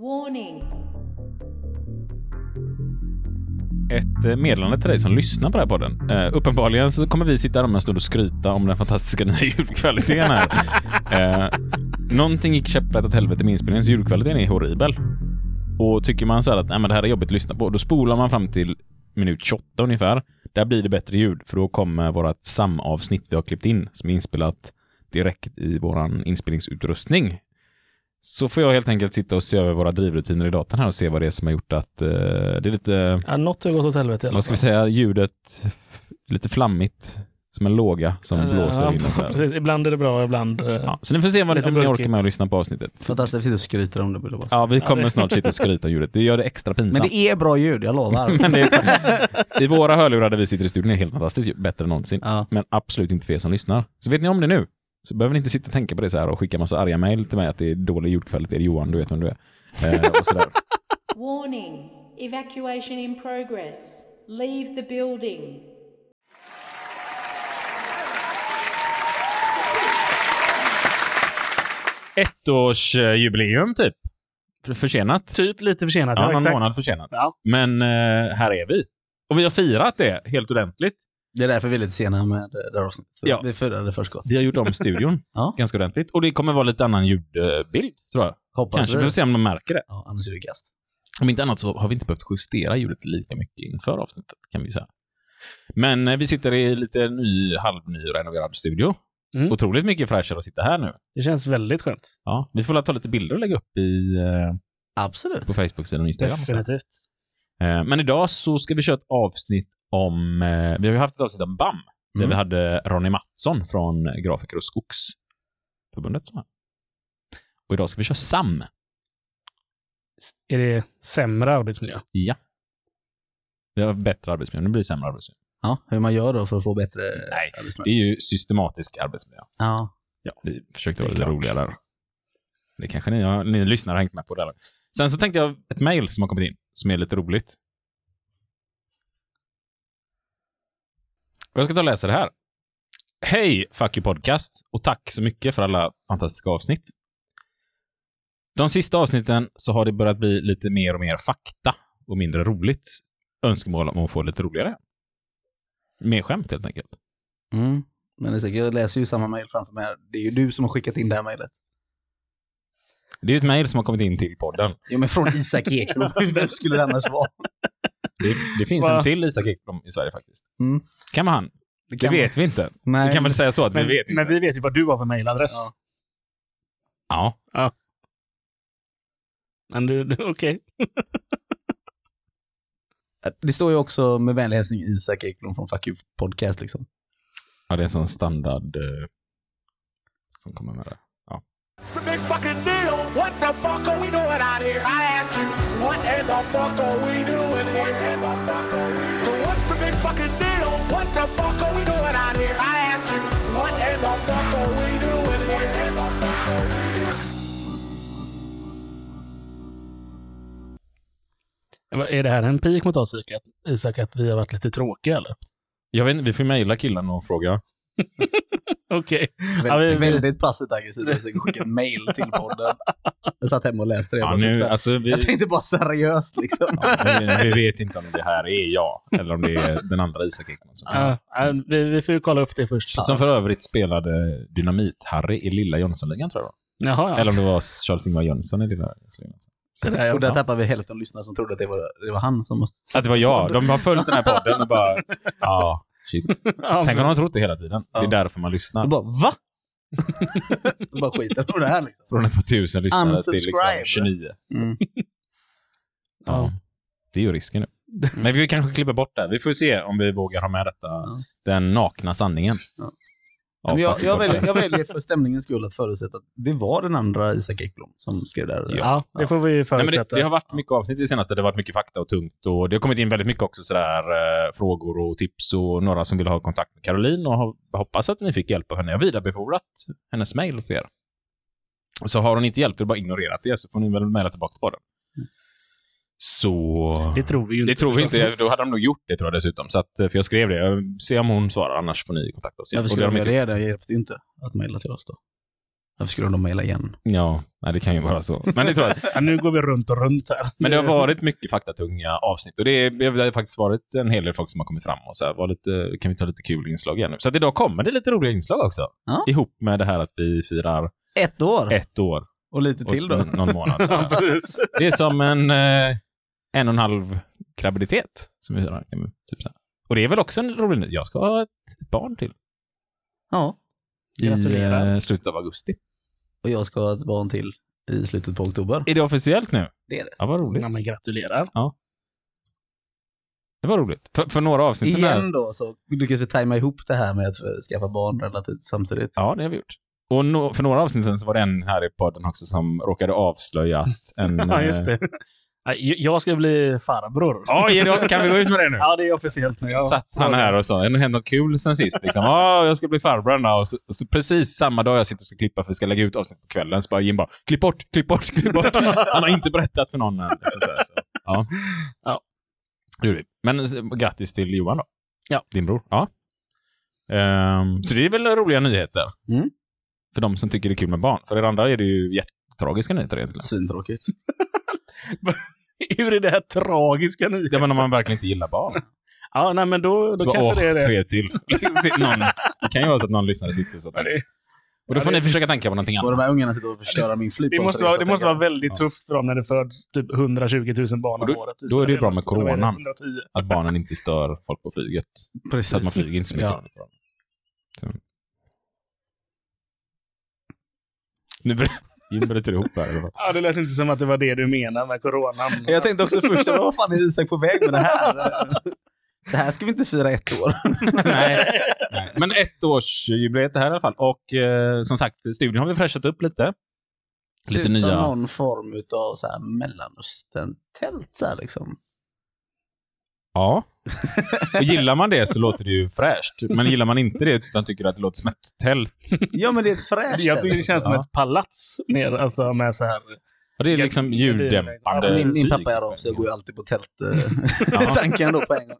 Warning. Ett eh, meddelande till dig som lyssnar på den här podden. Uh, uppenbarligen så kommer vi sitta här om en stund och skryta om den fantastiska nya ljudkvaliteten här. uh, någonting gick käpprätt åt helvete med inspelningen, så ljudkvaliteten är horribel. Och tycker man så här att Nej, men det här är jobbigt att lyssna på, då spolar man fram till minut 28 ungefär. Där blir det bättre ljud, för då kommer vårt samavsnitt vi har klippt in, som är inspelat direkt i våran inspelningsutrustning. Så får jag helt enkelt sitta och se över våra drivrutiner i datorn här och se vad det är som har gjort att uh, det är lite, Ja, något har gått åt helvete vad ska vi säga, ljudet lite flammigt. Som en låga som Ja, blåser ja, in och så här. Precis. Ibland är det bra, ibland... eh, Ja, så ni får se vad Lite om ni orkar med att lyssna på avsnittet. Fantastiskt, vi sitter och skryter om det. bara. Ja, vi kommer Ja, det- snart sitta och skryta om ljudet. Det gör det extra pinsamt. Men det är bra ljud, jag lovar. Men det är, I våra hörlurar där vi sitter i studion är det helt fantastiskt bättre än någonsin. Ja. Men absolut inte för er som lyssnar. Så vet ni om det nu, så behöver ni inte sitta och tänka på det så här och skicka massa arga mejl till mig att det är dålig ljudkvalitet. Johan, du vet vem du är. Eh, och sådär. Warning. Evacuation in progress. Leave the building. Ettårsjubileum typ. För- Försenat. Typ lite försenat. Ja, någon exakt. månad försenat. Ja. Men eh, här är vi. Och vi har firat det helt ordentligt. Det är därför vi är lite sena med det där avsnittet. Ja. Vi firade förskott. Vi har gjort om studion Ja. ganska ordentligt. Och det kommer vara lite annan ljudbild, tror jag. Hoppas Kanske, vi får se om de märker det. Ja, annars är det kast. Om inte annat så har vi inte behövt justera ljudet lika mycket inför avsnittet, kan vi säga. Men eh, vi sitter i lite ny, halvny renoverad studio. Mm. Otroligt mycket fräschare att sitta här nu. Det känns väldigt skönt. Ja, vi får väl ta lite bilder och lägga upp i, eh, Absolut. på Facebook-sidan och Instagram. Definitivt. Eh, men idag så ska vi köra ett avsnitt om... Eh, vi har ju haft ett avsnitt om BAM, där Mm. vi hade Ronny Mattsson från Grafiker och Skogsförbundet. Och idag ska vi köra SAM. Är det sämre arbetsmiljö? Ja. Vi har bättre arbetsmiljö, nu blir det sämre arbetsmiljö. Ja, hur man gör då för att få bättre Nej, Det arbetsmiljö. är ju systematisk arbetsmiljö. Ja. Ja, vi försökte Det vara lite roliga där. Det kanske ni, ni lyssnare har hängt med på. Där. Sen så tänkte jag ett mejl som har kommit in, som är lite roligt. Jag ska ta och läsa det här. Hej, Fuck You Podcast, och tack så mycket för alla fantastiska avsnitt. De sista avsnitten så har det börjat bli lite mer och mer fakta och mindre roligt. Önskemål om att få lite roligare. Mer skämt helt enkelt. Mm. Men det är säkert, jag läser ju samma mejl framför mig. Det är ju du som har skickat in det här mejlet. Det är ju ett mejl som har kommit in till podden. Jo, men från Isak Ekblom. Vem skulle det annars vara? Det, det finns Va? en till Isak Ekblom i Sverige faktiskt. Mm. Kan vara han. Det kan vet vi inte. Nej. Vi kan väl säga så att Men, vi vet inte. men vi vet ju vad du har för mejladress. Ja. Ja. Men du, du okej. Det står ju också med vänlig hälsning Isak Ekblom från Fuck You Podcast liksom. ja, det är en sån standard eh, som kommer med det. Ja. It's a big fucking deal. What the fuck are we doing here? So what's the big fucking deal? What the fuck are we doing out here? I ask you, what in the fuck are we doing here? Är det här en pik mot oss, Isak, att vi har varit lite tråkiga eller? Jag vet inte, vi får mejla killen och fråga. Okej. Väldigt, Ja, vi- väldigt passivt aggressivt. Jag försöker skicka mail till podden. Jag satt hemma och läste det. Ja, typ nu, här- alltså, vi, Jag tänkte bara seriöst liksom. ja, vi, vi vet inte om det här är jag, eller om det är den andra Isak Ekman. Som, Ja, ja, vi, vi får ju kolla upp det först. som för övrigt spelade Dynamit-Harry i Lilla Jönssonligan, tror jag. Jaha, ja. Eller om det var Charles-Ingvar Jönsson i Lilla Jönssonligan. Där, Och där tappade vi hälften av lyssnarna som trodde att det var, det var han som... Att det var jag. De har följt den här podden och bara, ja, shit. Ja, Tänk om de har trott det hela tiden. Det är Ja. därför man lyssnar. Och bara va? Då bara skiter i det här liksom. Från ett par tusen lyssnare till liksom Unsubscribe. 29. Mm. Ja. Det är ju risken nu. Men vi kanske klipper bort det. Vi får se om vi vågar ha med detta. Den nakna sanningen. Ja. Men jag, jag, väljer, jag väljer för stämningens skull att förutsätta att det var den andra Isak Ekblom som skrev det här. Ja, det får vi Nej, men det, förutsätta. det har varit mycket avsnitt i det senaste. Det har varit mycket fakta och tungt. Och det har kommit in väldigt mycket också sådär eh, frågor och tips och några som vill ha kontakt med Caroline och hoppas att ni fick hjälp av henne. Jag har vidarebefordrat hennes mejl till er. Så har hon inte hjälpt er, bara ignorerat er, så får ni väl mejla tillbaka på den. Så... Det tror vi ju inte. Det tror vi inte. Då hade de nog gjort det tror jag dessutom. Så att, för jag skrev det. Jag ser om hon svarar, annars får ni kontakta oss. Varför skulle de göra inte det? Det hjälpte ju inte att mejla till oss då. Varför skulle de mejla igen? Ja, nej, det kan ju vara så. Men det tror jag. Ja, nu går vi runt och runt här. Men det har varit mycket faktatunga avsnitt och det, är, det har faktiskt varit en hel del folk som har kommit fram och så här, var lite, kan vi ta lite kul inslag igen nu? Så att idag kommer det lite roliga inslag också. Ja. Ihop med det här att vi firar Ett år! ett år Och lite till och då. någon månad. Så Ja, det är som en eh, en och en halv graviditet som vi vi Typ så här. Och det är väl också en rolig nyhet. Jag ska ha ett, ett barn till Ja. i Gratulerar. eh, slutet av augusti. Och jag ska ha ett barn till i slutet på oktober. Är det officiellt nu? Det är det. Ja, vad roligt. Ja, men gratulerar. Det var roligt. För, för några avsnitt här- Igen då så lyckas vi tajma ihop det här med att eh, skaffa barn relativt samtidigt. Ja, det har vi gjort. Och no, för några avsnitt sen så var det en här i podden också som råkade avslöja att en... Ja, just det. Ja, Jag ska bli farbror. Ja, kan vi gå ut med det nu? Ja, det är officiellt nu. Jag Satt han här och sa, har det hänt något kul sen sist? Liksom, ja, jag ska bli farbror nu. Och så, och så precis samma dag jag sitter och ska klippa, för vi ska lägga ut avsnitt på kvällen, så bara Jim bara, klipp bort, klipp bort, klipp bort. Han har inte berättat för någon än. Liksom så här, så. Ja. Ja. Det. Men grattis till Johan då. Ja. Din bror. Ja. Ehm, så det är väl roliga nyheter. Mm. För de som tycker det är kul med barn. För er andra är det ju jättetragiska nyheter egentligen. Svintråkigt. Hur är det här tragiska nu? Det var när man verkligen inte gillar barn. Ja, nej men då, Så då bara, kanske åh, det är det. tre till. någon, det kan ju vara så att någon lyssnare sitter så. Det- Och då får ja, ni det- försöka tänka på någonting Och de annat. här ungarna sitter och förstör min flygplan. Det måste, så vara, så det måste vara väldigt Ja. tufft för dem när det föds typ 120 000 barn om då- året. då är det ju bra med coronan. 110. Att barnen inte stör folk på flyget. Precis. Så att man flyger inte så mycket. Ja. Så. Nu Jim bryter ihop här. Eller vad? Ja, det lät inte som att det var det du menade med coronan. Jag tänkte också först, vad fan är Isak på väg med det här? Så här ska vi inte fira ett år. Nej. Nej. Men ett års jubileet det här i alla fall. Och eh, som sagt, studion har vi fräschat upp lite. Lite som nya. någon form av så här mellanöstern-tält så här liksom. Ja. Och gillar man det så låter det ju fräscht. Men gillar man inte det utan tycker att det låter som ett tält. Ja men det är ett fräscht Jag tycker det känns som Ja. ett palats. Mer, alltså med så här... Och det är liksom ljuddämpande. Min, min tyg. pappa är arab så jag går ju alltid på Ja. tälttanken då på en gång.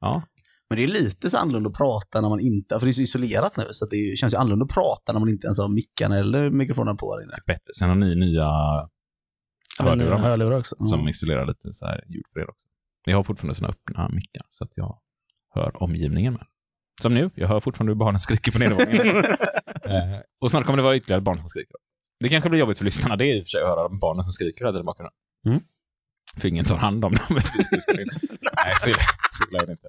Ja. Men det är lite så annorlunda att prata när man inte, för det är så isolerat nu så det känns ju annorlunda att prata när man inte ens har mickarna eller mikrofonen på här inne. Bättre. Sen har ni nya hörlurar hörlurar också. som isolerar lite så här ljud för er också. Jag har fortfarande såna öppna mickar så att jag hör omgivningen med. Som nu, jag hör fortfarande hur barnen skriker på nedervåningen. eh, och snart kommer det vara ytterligare barn som skriker. Det kanske blir jobbigt för lyssnarna, det är i och för sig att höra barnen som skriker där i bakgrunden. Mm. För ingen tar hand om dem. Nej, så illa, så illa är det inte.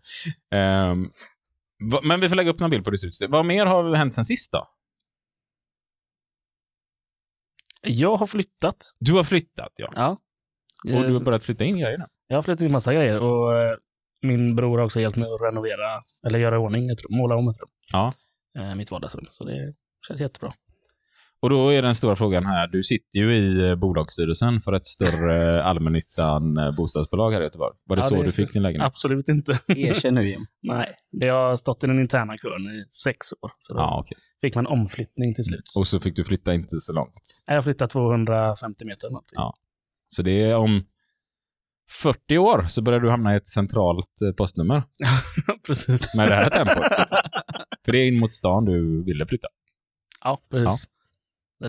Ehm, va- men vi får lägga upp någon bild på det ser ut. Vad mer har hänt sen sist då? Jag har flyttat. Du har flyttat, ja. Ja. Och du har börjat flytta in grejerna. Jag har flyttat in massa grejer och eh, min bror har också hjälpt mig att renovera, eller göra i ordning ett rum, måla om ett rum. Ja. Eh, mitt vardagsrum. Så det känns jättebra. Och då är den stora frågan här, du sitter ju i eh, bolagsstyrelsen för ett större allmännyttan eh, bostadsbolag här i Göteborg. Var det Ja, så det är du fick din lägenhet? Absolut inte. Erkänn nu Jim. Nej, det har stått i den interna kön i sex år. Så då Ja, okej. fick man omflyttning till slut. Och så fick du flytta inte så långt. Jag har flyttat 250 meter eller någonting. Ja. Så det är om 40 år så börjar du hamna i ett centralt eh, postnummer precis. med det här tempot. liksom. För det är in mot stan du ville flytta. Ja, precis.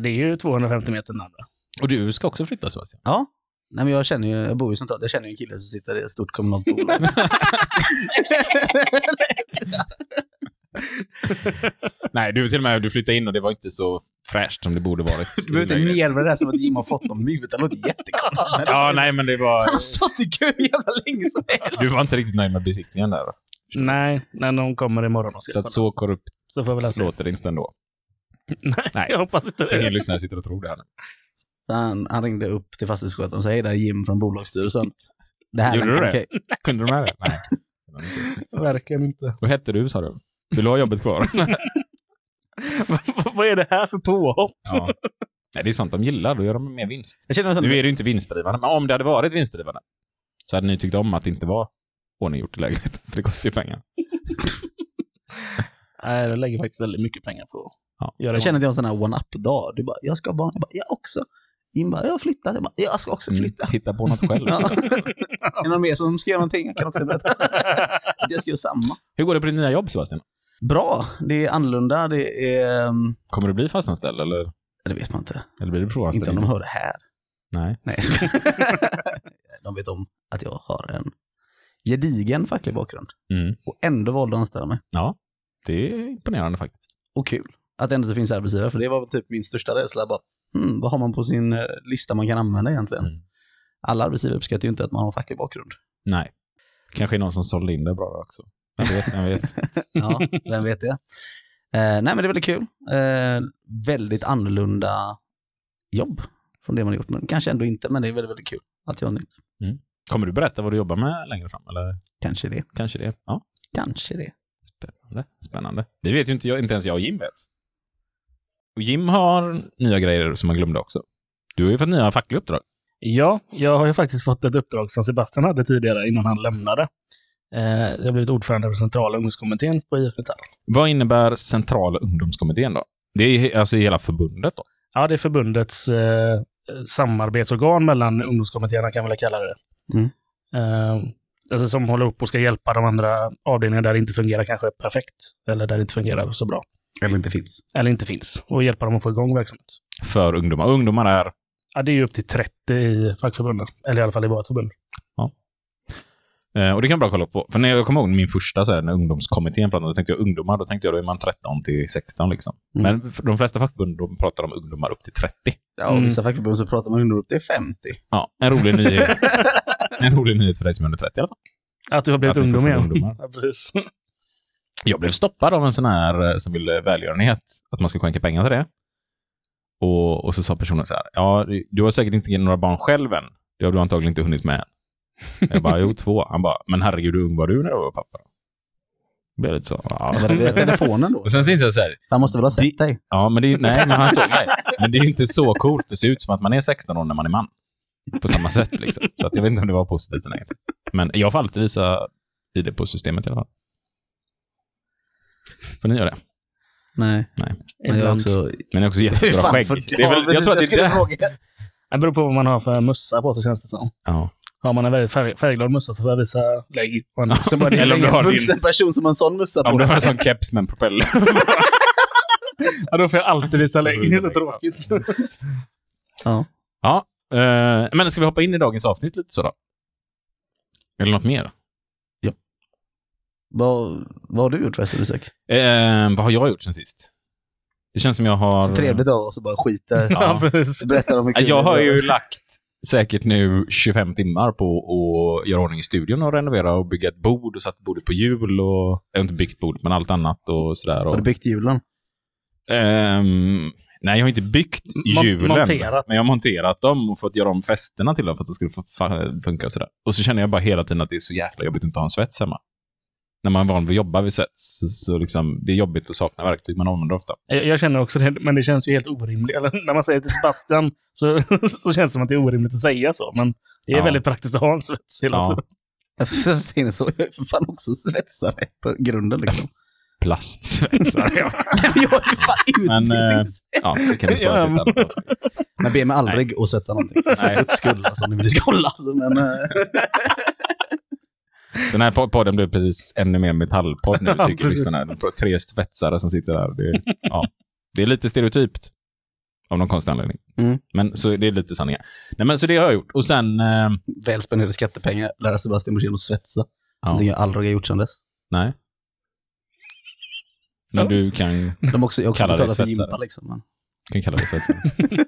Det är ju 250 meter andra. Och du ska också flytta Sebastian. Ja. Nej men jag känner ju, jag bor ju centralt, jag känner ju en kille som sitter i ett stort kommunalt bolag. Nej, du till och med du flyttade in och det var inte så fräscht som det borde varit. Du behöver inte nerva det där som att Jim har fått någon mut, det låter jättekonstigt. Ja, nej, men det var... Han har stått i kö jävla länge som helst. Du var inte riktigt nöjd med besiktningen där. Nej, när någon kommer imorgon och ska Så att så korrupt så får vi läsa. låter det inte ändå. Nej, jag hoppas inte Så ingen det. lyssnare sitter och tror det här nu. Han, han ringde upp till fastighetsskötaren och sa hej, där är Jim från bolagsstyrelsen. Det här Gjorde du det? okej. Kunde du med det? Nej. det. Verkligen inte. Vad hette du, sa du? Vill du ha jobbet kvar? Vad är det här för påhopp? ja. Nej, det är sånt de gillar. Då gör de mer vinst. Jag känner Nu är det ju inte vinstdrivande, men om det hade varit vinstdrivande så hade ni tyckt om att det inte var ordninggjort i lägenheten. För det kostar ju pengar. Nej, jag lägger faktiskt väldigt mycket pengar på Ja. Jag känner att jag har en sån här one-up-dag. Du bara, jag ska ha barn. Jag bara, jag också. Jim bara, jag har flyttat. Jag bara, jag ska också flytta. Mm, hitta på något själv. Ja. är det någon mer som ska göra någonting? Jag kan också berätta. att jag ska göra samma. Hur går det på ditt nya jobb, Sebastian? Bra. Det är annorlunda. Det är... ehm, Kommer du bli fastanställd eller? Det vet man inte. Eller blir det Inte om provanställning? de hör det här. Nej. Nej. De vet om att jag har en gedigen facklig bakgrund. Mm. Och ändå valde att anställa mig. Ja, det är imponerande faktiskt. Och kul. Att ändå det finns arbetsgivare, för det var typ min största rädsla. Bara, hmm, vad har man på sin eh, lista man kan använda egentligen? Mm. Alla arbetsgivare uppskattar ju inte att man har facklig bakgrund. Nej. Kanske någon som sålde in det bra också. Jag vet, jag vet. Ja, vem vet det? Eh, nej, men det är väldigt kul. Eh, väldigt annorlunda jobb från det man har gjort. Men kanske ändå inte, men det är väldigt, väldigt kul att göra nytt. Kommer du berätta vad du jobbar med längre fram? Eller Kanske det. kanske det? Ja. Kanske det. Spännande. Spännande. Det vet ju inte, jag, inte ens jag och Jim vet. Och Jim har nya grejer som han glömde också. Du har ju fått nya fackliga uppdrag. Ja, jag har ju faktiskt fått ett uppdrag som Sebastian hade tidigare innan han lämnade. Eh, jag har blivit ordförande för centrala ungdomskommittén på IF Metall. Vad innebär centrala ungdomskommittén då? Det är alltså hela förbundet då? Ja, det är förbundets eh, samarbetsorgan mellan ungdomskommittéerna kan man väl kalla det. Mm. Eh, alltså som håller upp och ska hjälpa de andra avdelningarna där det inte fungerar kanske perfekt. Eller där det inte fungerar så bra. Eller inte finns. Eller inte finns. Och hjälpa dem att få igång verksamhet. För ungdomar. Ungdomar är... Ja, det är ju upp till 30 i fackförbundet. Eller i alla fall i vårt förbund. Eh, och det kan jag bra kolla på. För när jag kommer ihåg min första så här, när ungdomskommittén pratade, då tänkte jag ungdomar, då tänkte jag då är man 13 till 16 liksom. Mm. Men de flesta fackförbund, de pratar om ungdomar upp till 30. Ja, och Mm. vissa fackförbund så pratar man ungdomar upp till 50. Ja, en rolig nyhet. en rolig nyhet för dig som är under 30 i alla fall. Att du har blivit ungdom igen. fortfarande är ungdomar. ja, precis. Jag blev stoppad av en sån här eh, som ville välgörenhet, att man ska skänka pengar till det. Och, och så sa personen så här, ja, du har säkert inte några barn själv än. Det har du antagligen inte hunnit med än. Jag bara, jo, två. Han bara, men herregud, hur ung var du när du var pappa? Det blev lite så, ja. Var det via telefonen då? Och sen syns jag så här, Han måste väl ha sett dig? ja, men det, nej, men han såg mig. Men det är ju inte så coolt. Det ser ut som att man är 16 år när man är man. På samma sätt liksom. Så att jag vet inte om det var positivt eller negativt. Men jag får alltid visa ID på systemet i alla fall. Får ni göra det? Nej. Nej. Men jag är Ibland. också... Men det är också jättestora skägg. Det är väl, jag tror att det är det. fråga. Det beror på vad man har för mössa på sig känns det som. Ja. Har man en väldigt färg, färgglad mössa så får jag visa lägg. Och en- Eller om du har din- vuxen person som har en sån mössa Om på du har en sån keps med en propeller. Ja, då får jag alltid visa lägg. Det är så tråkigt. Ja. Ja. Eh, men ska vi hoppa in i dagens avsnitt lite så då? Eller något mer? Vad, vad har du gjort förresten, Isak? Eh, vad har jag gjort sen sist? Det känns som jag har... Så trevligt av oss att bara skita. Ja. Ja, precis. Berätta om hur kul Jag har ju lagt säkert nu 25 timmar på att göra ordning i studion och renovera och bygga ett bord och satt bordet på hjul och... Jag har inte byggt bordet, men allt annat och sådär. Och, Har du byggt hjulen? Ehm, nej, jag har inte byggt Mon- hjulen. monterat. Men jag har monterat dem och fått göra om fästena till dem för att det skulle funka och sådär. Och så känner jag bara hela tiden att det är så jäkla jobbigt att inte ha en svets hemma. När man är van vid att jobba vid svets, så, så liksom, det är jobbigt att sakna verktyg man använder ofta. Jag, jag känner också det, men det känns ju helt orimligt. Eller när man säger till Sebastian så, så känns det som att det är orimligt att säga så. Men det är Ja. väldigt praktiskt att ha en svets hela Ja. tiden. Jag säger så, jag är för fan också svetsare på grunden liksom. Plastsvetsar, ja. jag är ju fan Men, eh, utbildnings... ja. Det kan vi spara till ett annat avsnitt. Men be mig aldrig att svetsa någonting. För Nej. guds skull, alltså, om ni vill skålla. Alltså, men, eh, Den här po- podden blev precis ännu mer metallpodd nu, tycker lyssnarna. Tre svetsare som sitter där. Det, är- ja. det är lite stereotypt. Av någon konstig anledning. Mm. Men så det är lite sanningen. Nej, men så det har jag gjort. Och sen... Eh, väl spenderade skattepengar, lära Sebastian Borssén att svetsa. ja, Någonting jag aldrig har gjort sedan dess. nej. Men Ja. du kan, De också, jag också Kallar dig svetsare. gympa liksom. Men. kan kalla dig svetsare.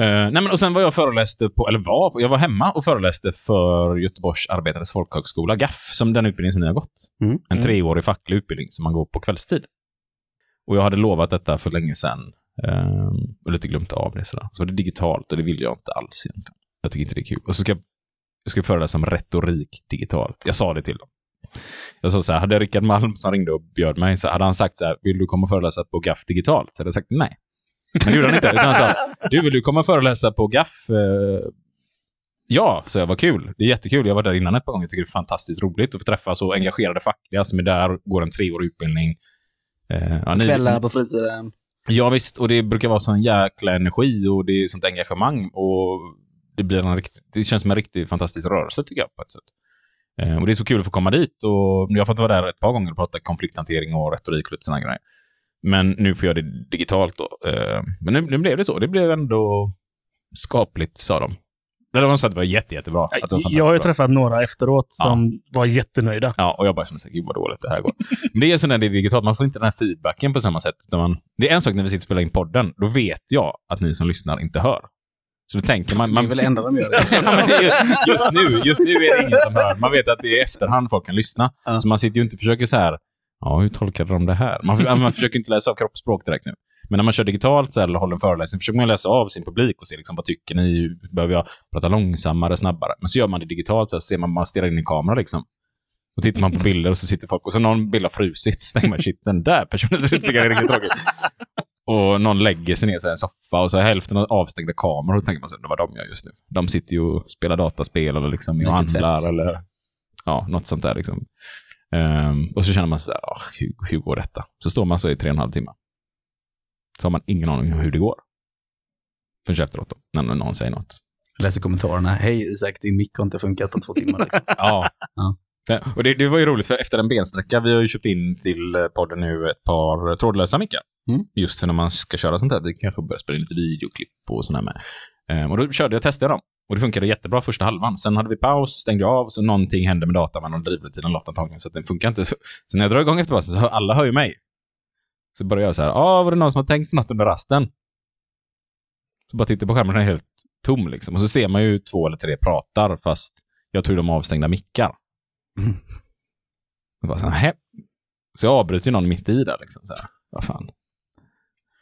Eh, nej, men och sen var jag föreläste på, eller var, jag var hemma och föreläste för Göteborgs Arbetares Folkhögskola, GAF, som den utbildning som ni har gått. Mm. En Mm. treårig facklig utbildning som man går på kvällstid. Och jag hade lovat detta för länge sedan eh, och lite glömt av det. Sådär. Så var det digitalt och det vill jag inte alls egentligen. Jag tycker inte det är kul. Och så ska jag ska föreläsa om retorik digitalt. Jag sa det till dem. Jag sa så här, hade Rickard Malm som ringde och bjöd mig, så hade han sagt så här, vill du komma och föreläsa på GAF digitalt? Så hade jag sagt nej. Men det gjorde han inte. Utan han sa, du vill du komma och föreläsa på GAF? Eh, ja, så jag, var kul. Det är jättekul. Jag var där innan ett par gånger. Jag tycker det är fantastiskt roligt att få träffa så engagerade fackliga som är där, går en treårig utbildning. Eh, ja, ni- Kvällar på fritiden. Ja, visst. Och det brukar vara sån jäkla energi och det är sånt engagemang. Och det, blir en rikt, det känns som en riktigt fantastisk rörelse, tycker jag, på ett sätt. Eh, och det är så kul att få komma dit. Och jag har fått vara där ett par gånger och prata konflikthantering och retorik och lite såna grejer. Men nu får jag det digitalt då. Eh, Men nu, nu blev det så. Det blev ändå skapligt, sa de. Eller de sa att det var jätte, jättebra. Att det var Jag har ju träffat några efteråt som var jättenöjda. Ja, och jag bara kände så gud vad dåligt det här går. Men det är så när det är digitalt, man får inte den här feedbacken på samma sätt. Utan man, det är en sak när vi sitter och spelar in podden, då vet jag att ni som lyssnar inte hör. Så då tänker man... Det man är väl det enda de gör. det. ja, det just, nu, just nu är det ingen som hör. Man vet att det är i efterhand folk kan lyssna. Ja. Så man sitter ju inte och försöker så här, ja, hur tolkade de det här? Man, man försöker inte läsa av kroppsspråk direkt nu. Men när man kör digitalt så här, eller håller en föreläsning försöker man läsa av sin publik och se liksom, vad tycker ni? Behöver jag prata långsammare, snabbare? Men så gör man det digitalt så här, ser man, man stirrar in i kameran liksom. Och tittar man på bilder och så sitter folk och så någon bild har frusit. Så tänker man, shit, den där personen ser ut som är riktigt tråkig. Och någon lägger sig ner i en soffa och så hälften av avstängda kameror. Och tänker man så här, vad de gör just nu. De sitter ju och spelar dataspel eller liksom och handlar eller ja, något sånt där liksom. Ehm, och så känner man så här, "Åh, hur, hur går detta? Så står man så i tre och en halv timme. Så har man ingen aning om hur det går. Förrän efteråt då, när någon säger något. Läser kommentarerna. Hej Isak, din mick har inte funkat på två timmar. Liksom. Ja. Ja. Och det, det var ju roligt, för efter en bensträcka, vi har ju köpt in till eh, podden nu ett par trådlösa mickar. Mm. Just för när man ska köra sånt här. Vi kanske börjar spela in lite videoklipp och sådär med. Ehm, och då körde jag testade dem. Och det funkade jättebra första halvan. Sen hade vi paus, stängde av, så någonting hände med datan, men drivrutinen låt antagligen, så den funkar inte. Så när jag drar igång efter pausen så hör alla hör ju mig. Så börjar jag så här, ah, var det någon som har tänkt något under rasten? Så bara tittar på skärmen, den är helt tom liksom. Och så ser man ju två eller tre pratar, fast jag tror de har avstängda mickar. Mm. Jag bara så, här, så jag avbryter ju någon mitt i där liksom. Så här, vad fan.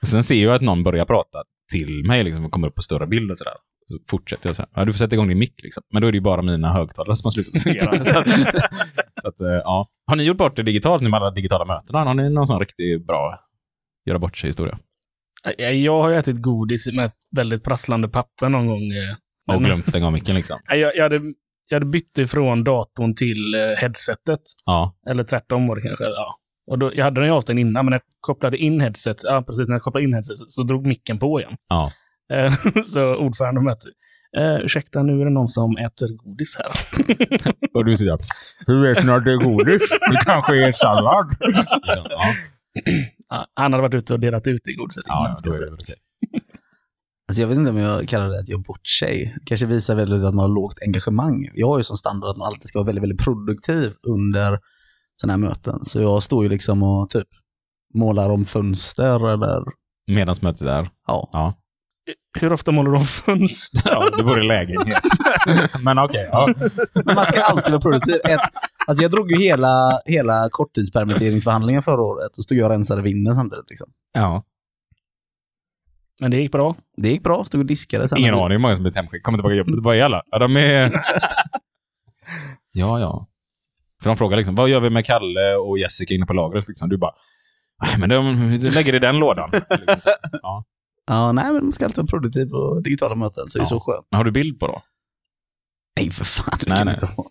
Och sen ser jag att någon börjar prata till mig liksom och kommer upp på större bild och sådär. Så fortsätter jag så här. Ja, du får sätta igång din mick liksom. Men då är det ju bara mina högtalare som har slutat fungera. så att, så att, eh, ja. Har ni gjort bort det digitalt nu med alla digitala mötena? Har ni någon sån riktigt bra göra bort sig historia? Jag har ju ätit godis med väldigt prasslande papper någon gång. eh, Och glömt stänga av micken liksom? Nej, Jag, jag, hade, jag hade bytt ifrån datorn till eh, headsetet. Ja. Eller tvärtom var det kanske. Ja. Och då, jag hade den ju avstängd innan, men när jag kopplade in headset, ja precis, när jag kopplade in headset så, så drog micken på igen. Ja. Eh, så ordföranden mötte. Eh, ursäkta, nu är det någon som äter godis här. Och du där. Hur vet ni att det är godis? Det kanske är sallad. Ja, han hade varit ute och delat ut det godiset ja, innan. ja ska jag. Alltså jag vet inte om jag kallar det att göra bort sig. Kanske visar väldigt att man har lågt engagemang. Jag har ju som standard att man alltid ska vara väldigt, väldigt produktiv under sådana här möten. Så jag står ju liksom och typ målar om fönster eller Medans mötet är. ja. Ja. Hur ofta målar du om fönster? Ja, det bor i lägenhet. Men okej, ja. Men man ska alltid vara produktiv. Ett, alltså jag drog ju hela, hela korttidspermitteringsförhandlingen förra året och stod jag och rensade vinden samtidigt. Liksom. ja. Men det gick bra. Det gick bra, stod och diskade. Sen Ingen aning hur många som blivit hemskickade. Kommer tillbaka till jobbet. Vad är alla? Ja, de är... ja, ja. För de frågar liksom, vad gör vi med Kalle och Jessica inne på lagret? Liksom. Du bara, men de, du lägger i den lådan. Liksom ja. Ja, nej, men man ska alltid vara produktiv på digitala möten, så det är Ja. så skönt. Men Har du bild på då? Nej, för fan. Det Nej, kan nej. inte ha.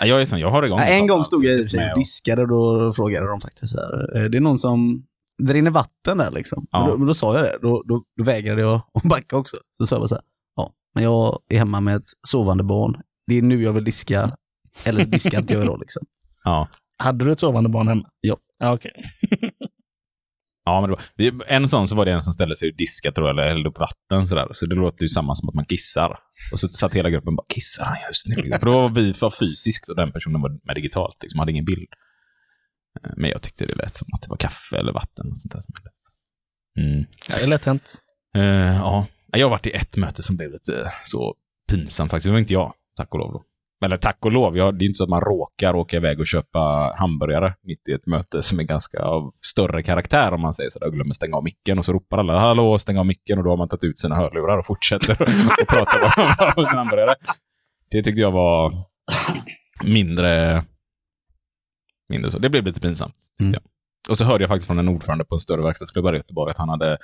Ja, jag är sån, jag har igång. Nej, en gång stod jag i och för sig och diskade och då frågade de faktiskt här. eh, Det är någon som, det rinner vatten där liksom. Ja. Och Då, men då sa jag det, då, då, då vägrade jag att backa också. Så sa jag bara så här, ja, men jag är hemma med ett sovande barn. Det är nu jag vill diska, eller diska inte jag då liksom. Ja. Hade du ett sovande barn hemma? Ja. ja Okej. Ja, men det var, en sån så var det en som ställde sig och diskade tror jag, eller hällde upp vatten sådär. Så det låter ju samma som att man kissar. Och så satt hela gruppen bara, kissar han just nu? För då var vi för fysiskt och den personen var med digitalt, liksom, hade ingen bild. Eh, Men jag tyckte det lät som att det var kaffe eller vatten och sånt där som hände. Mm. Ja, det är lätt hänt. Eh, ja, jag har varit i ett möte som blev lite så pinsamt faktiskt. Det var inte jag, tack och lov. Då. Eller tack och lov, jag, det är inte så att man råkar åka iväg och köpa hamburgare mitt i ett möte som är ganska av större karaktär om man säger sådär och glömmer stänga av micken och så ropar alla hallå, stäng av micken och då har man tagit ut sina hörlurar och fortsätter och prata om sin hamburgare. Det tyckte jag var mindre, mindre så. Det blev lite pinsamt, Mm. jag. Och så hörde jag faktiskt från en ordförande på en större verkstadsklubb här i Göteborg att han hade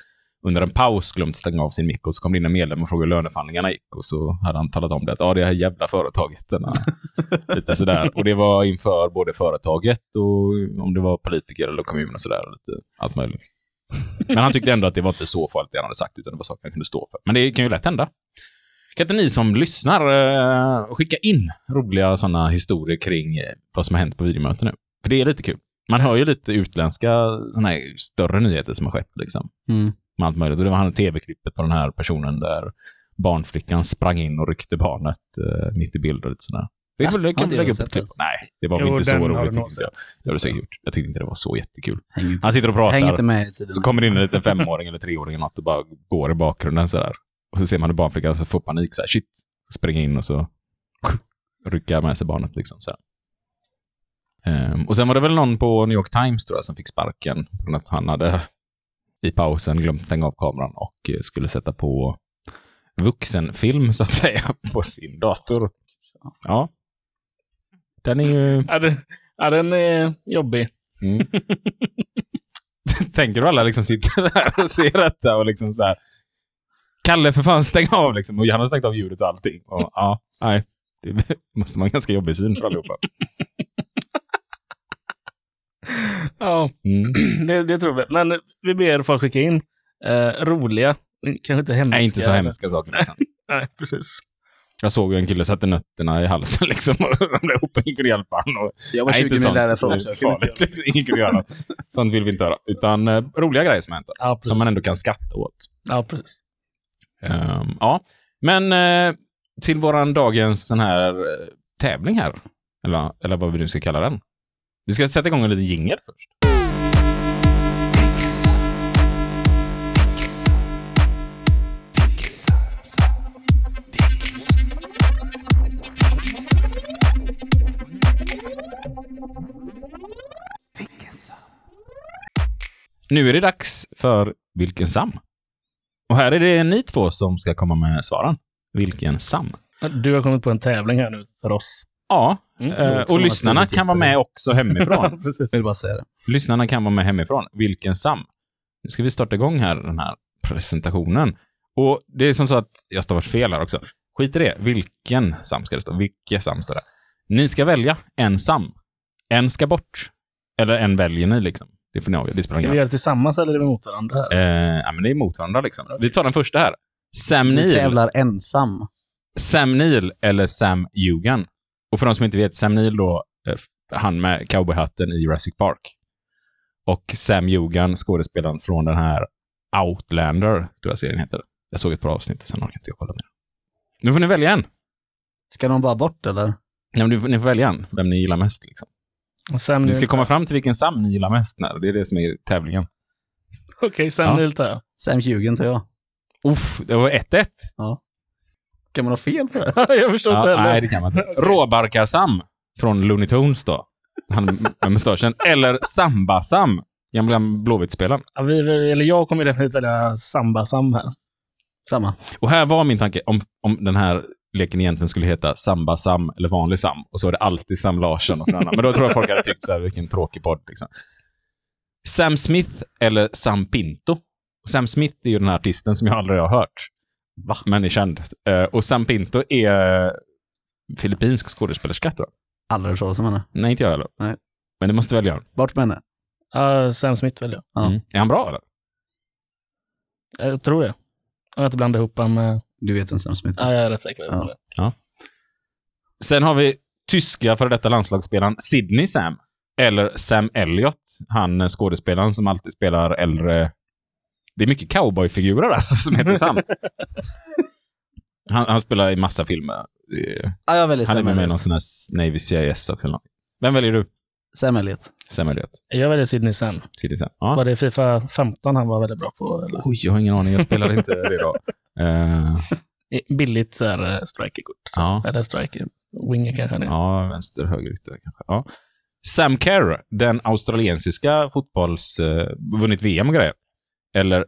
under en paus glömt stänga av sin mick och så kom det in en medlem och frågade hur löneförhandlingarna gick och så hade han talat om det att ja, det här jävla företaget. Lite sådär. Och det var inför både företaget och om det var politiker eller kommun och sådär. Lite allt möjligt. Men han tyckte ändå att det var inte så farligt det han hade sagt, utan det var saker han kunde stå för. Men det kan ju lätt hända. Kan inte ni som lyssnar eh, skicka in roliga sådana historier kring eh, vad som har hänt på videomöten nu? För det är lite kul. Man hör ju lite utländska såna här större nyheter som har skett. Liksom, Mm. Med allt möjligt. Och det var han tv-klippet på den här personen där barnflickan sprang in och ryckte barnet eh, mitt i bild och lite sådär. Det, Ja, är väl- har kan du lägga upp ett klipp. alltså. Nej, det var Jo, inte så roligt. tyckte jag. Det har du säkert gjort. Jag tyckte inte det var så jättekul. Häng, Han sitter och häng inte pratar. med tiden. Så kommer det in en liten femåring eller treåring eller något och bara går i bakgrunden sådär. Och så ser man hur barnflickan så får panik så här, shit, springer in och så rycker med sig barnet liksom så. Ehm, och sen var det väl någon på New York Times tror jag som fick sparken från att han hade i pausen glömt stänga av kameran och eh, skulle sätta på vuxenfilm så att säga på sin dator. Ja. Den är ju... Ja, den, ja, den är jobbig. Mm. Tänker du alla liksom sitter där och ser detta och liksom så här. Kalle, för fan stäng av liksom. Och han har stängt av ljudet och allting. Och, ja, nej. Det måste vara en ganska jobbig syn för allihopa. Ja, Mm. det, det tror vi. Men vi ber folk skicka in eh, roliga, kanske inte hemska. Nej, inte så hemska saker. Liksom. Nej, precis. Jag såg ju en kille sätta nötterna i halsen liksom och ramlade ihop och ingen kunde hjälpa honom. Jag var nej, 20 inte mil sånt. därifrån. Det är farligt. Liksom. Ingen kunde göra något. Sånt vill vi inte höra. Utan eh, roliga grejer som hänt. Ja. Som man ändå kan skratta åt. Ja, precis. Ehm, ja, men eh, till våran dagens sån här eh, tävling här. Eller, eller vad vi nu ska kalla den. Vi ska sätta igång en liten jingel först. Nu är det dags för Vilken Sam? Och här är det ni två som ska komma med svaren. Vilken Sam? Du har kommit på en tävling här nu för oss. Ja, Mm. eh, som och lyssnarna är kan vara med också hemifrån. vill bara säga det. lyssnarna kan vara med hemifrån. Vilken Sam? Nu ska vi starta igång här, den här presentationen. Och det är som så att jag stavat fel här också. Skit i det. Vilken Sam ska det stå? Vilka Sam står det? Ni ska välja en Sam. En ska bort. Eller en väljer ni liksom. Det får ni avgöra. Ska vi göra det tillsammans eller är det mot varandra? Här? Eh, ja, men det är mot varandra liksom. Vi tar den första här. Sam Vi Neill. tävlar ensam. Sam Neill eller Sam Egan. Och för de som inte vet, Sam Neill då, eh, han med cowboyhatten i Jurassic Park. Och Sam Egan, skådespelaren från den här Outlander, tror jag serien heter. Jag såg ett par avsnitt, sen orkar inte jag kolla mer. Nu får ni välja en. Ska de bara bort eller? Nej, men ni får- välja en, vem ni gillar mest. Liksom. Och Sam Ni ska komma fram till vilken Sam ni gillar mest. När. Det är det som är tävlingen. Okej, Sam Ja. Neill tar jag. Sam Hugen tar jag. Uff, det var 1-1. Kan man ha fel på det? jag förstår inte Ja, heller. nej, det kan man inte. Råbarkar-Sam från Looney Tunes då. Han med mustaschen. Eller Samba-Sam, gamla Blåvitt-spelaren. Ja, vi, eller jag kommer definitivt välja Samba Sam här. Samma. Och här var min tanke, om, om den här leken egentligen skulle heta Samba Sam eller vanlig Sam, och så är det alltid Sam Larsson och någon annan. Men då tror jag folk hade tyckt så här, vilken tråkig podd. Liksom. Sam Smith eller Sam Pinto. Sam Smith är ju den här artisten som jag aldrig har hört. Va? Men är känd. Eh, och Sam Pinto är filippinsk skådespelerska, tror jag. Aldrig hört talas om henne. Nej, inte jag heller. Nej. Men det måste välja en. Bort med henne. Ja, Sam Smith väljer jag. Ja. Mm. Är han bra eller? Jag tror det. Jag har inte blandat ihop honom med... Du vet en Sam Smith. Ja, jag är rätt säker på Ja. det. Sen har vi tyska före detta landslagsspelaren Sidney Sam. Eller Sam Elliot, han skådespelaren som alltid spelar äldre... Det är mycket cowboyfigurer alltså som heter Sam. han, han spelar i massa filmer. Ja, jag väljer Han är med i någon sån här Navy CIS också. Eller något. Vem väljer du? Sam Elliot. Sam Elliot. Jag väljer Sidney Sam. Sidney Sam. Ja. Var det Fifa 15 han var väldigt bra på? Eller? Oj, jag har ingen aning. Jag spelar inte det då. Eh, Billigt så här, eh, strikerkort. ja. Eller striker. Winger kanske han är. Ja, vänster, högerytter kanske. Ja. Sam Kerr, den australiensiska fotbolls... Eh, vunnit VM och grejer. Eller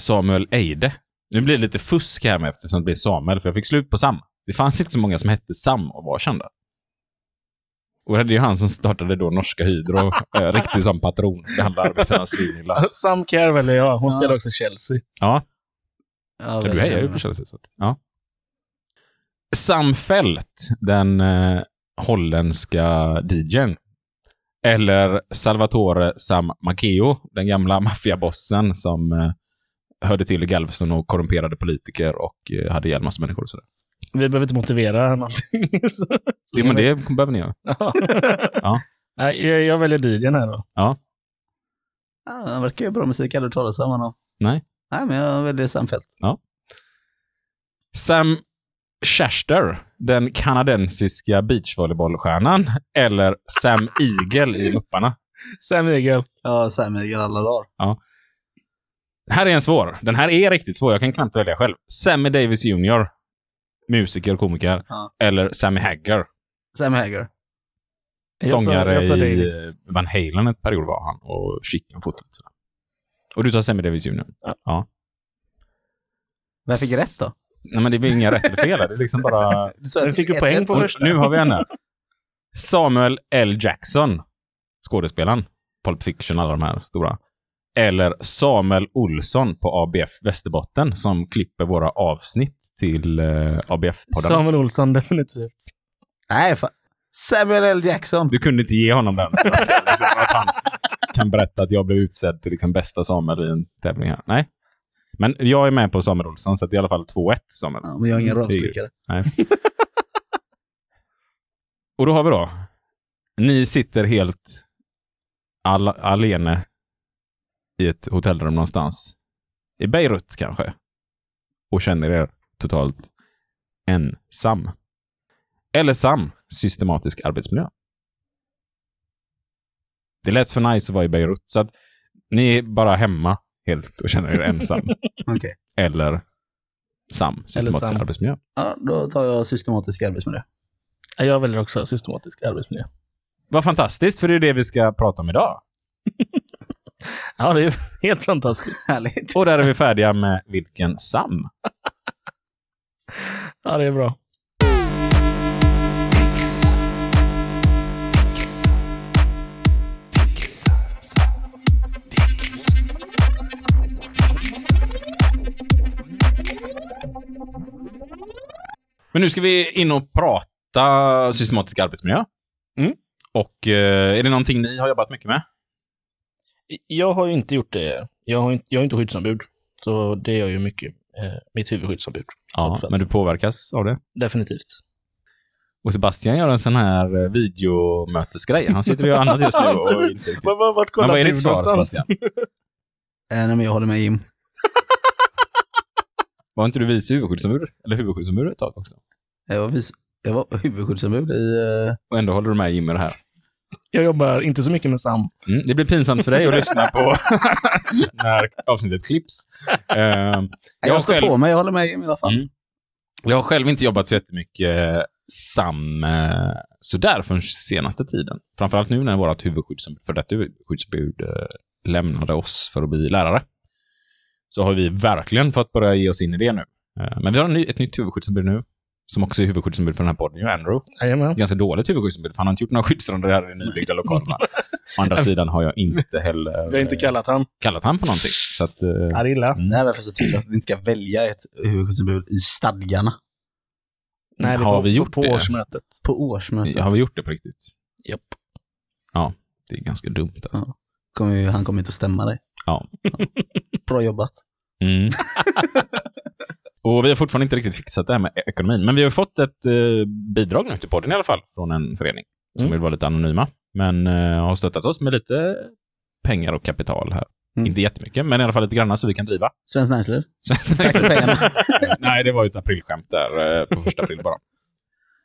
Samuel Eide. Nu blir det lite fusk här med eftersom det blir Samuel, för jag fick slut på Sam. Det fanns inte så många som hette Sam och var kända. Och det är ju han som startade då Norska Hydro, eh, riktigt som patron. Behandlar arbetarna svinilla. Sam Kerr väljer jag. Hon Ja. spelar också Chelsea. Ja, Jag du hejar ju på Chelsea. Så att, ja. Sam Felt, den eh, holländska DJn. Eller Salvatore Sam Macchio, den gamla maffiabossen som eh, hörde till i Galveston och korrumperade politiker och eh, hade ihjäl massa människor och sådär. Vi behöver inte motivera någonting. Det, men det behöver ni göra. Ja. Ja. Nej, jag, jag väljer DJn här då. Ja, han verkar ju bra musik, aldrig talat om honom. Nej. Nej, men jag väljer Sam Felt. Sam Schachter, den kanadensiska beachvolleybollstjärnan, eller Sam Eagle i Mupparna? Sam Eagle. Ja, Sam Eagle alla dagar. Här är en svår. Den här är riktigt svår. Jag kan knappt välja själv. Sammy Davis Jr. Musiker, komiker. Ja. Eller Sammy Hagar. Sam Hager. Jag tar- Sångare jag tar i Davis. Van Halen ett period var han. Och Chicken fotot. Och du tar Sammy Davis Jr. Ja. Vem fick rätt då? Nej, men det är inga rätt eller fel. Det är liksom bara... Du fick ju poäng på första. nu har vi en här. Samuel L. Jackson. Skådespelaren. Pulp Fiction, alla de här stora. Eller Samuel Olsson på ABF Västerbotten som klipper våra avsnitt till eh, ABF-podden. Samuel Olsson, definitivt. Nej, fan. Samuel L. Jackson. Du kunde inte ge honom den. Liksom, att han kan berätta att jag blev utsedd till liksom bästa Samuel i en tävling här. Nej. Men jag är med på Samuel Olsson, så det är i alla fall 2-1 Samuel. Ja, men jag är ingen rövslickare. Och då har vi då. Ni sitter helt all, alene i ett hotellrum någonstans. I Beirut kanske. Och känner er totalt ensam. Eller sam, systematisk arbetsmiljö. Det lät för nice att vara i Beirut, så att ni är bara hemma helt och känner er ensam. Okej. Eller sam, systematisk sam. arbetsmiljö. Ja, då tar jag systematisk arbetsmiljö. Ja, Jag väljer också systematisk arbetsmiljö. Vad fantastiskt, för det är det vi ska prata om idag. Ja, det är ju helt fantastiskt. Härligt. Och där är vi färdiga med vilken Sam. Ja, det är bra. Men nu ska vi in och prata systematisk arbetsmiljö. Mm. Och eh, är det någonting ni har jobbat mycket med? Jag har ju inte gjort det. Jag, har inte, jag är inte skyddsombud. Så det gör ju mycket eh, mitt huvudskyddsombud. Ja, men du påverkas av det. Definitivt. Och Sebastian gör en sån här eh, videomötesgrej. Han sitter och gör annat just nu och inte riktigt... Men vad är ditt svar? Sebastian? Eh, nej, men jag håller med Jim. Var inte du vice huvudskyddsombud? Eller huvudskyddsombud ett tag också? Jag var, vis- jag var huvudskyddsombud i... eh, Och ändå håller du med Jimmy i det här. Jag jobbar inte så mycket med Sam. Mm, det blir pinsamt för dig att lyssna på när avsnittet klipps. Eh, jag jag, står själv, på mig, jag håller med Jim i alla fall. Mm. jag har själv inte jobbat så jättemycket eh, SAM eh, sådär förrän senaste tiden. Framförallt nu när vårt huvudskyddsombud, för detta huvudskyddsombud lämnade oss för att bli lärare. Så har vi verkligen fått börja ge oss in i det nu. Eh, men vi har en ny, ett nytt huvudskyddsombud nu, som också är huvudskyddsombud för den här podden, ju Andrew. Jajamän. ganska dåligt huvudskyddsombud, för han har inte gjort några skyddsronder här i de nybyggda lokalerna. Å andra sidan har jag inte heller Vi har inte kallat han. kallat han på någonting. Så att, eh, Ja, det är illa. Mm. Det här är därför så till att du inte ska välja ett huvudskyddsombud i stadgarna Nej, det Har var vi gjort på, det? på årsmötet. på årsmötet. har vi gjort det på riktigt? Japp. Ja, det är ganska dumt alltså. Kommer ju, han kommer inte att stämma dig. Ja. Bra jobbat. Mm. Och vi har fortfarande inte riktigt fixat det här med ekonomin. Men vi har fått ett eh, bidrag nu till podden i alla fall, från en förening som Mm. vill vara lite anonyma. Men eh, har stöttat oss med lite pengar och kapital här. Mm. Inte jättemycket, men i alla fall lite grann så vi kan driva. Svenskt Näringsliv. För pengarna. Nej, det var ju ett aprilskämt där eh, på första april bara.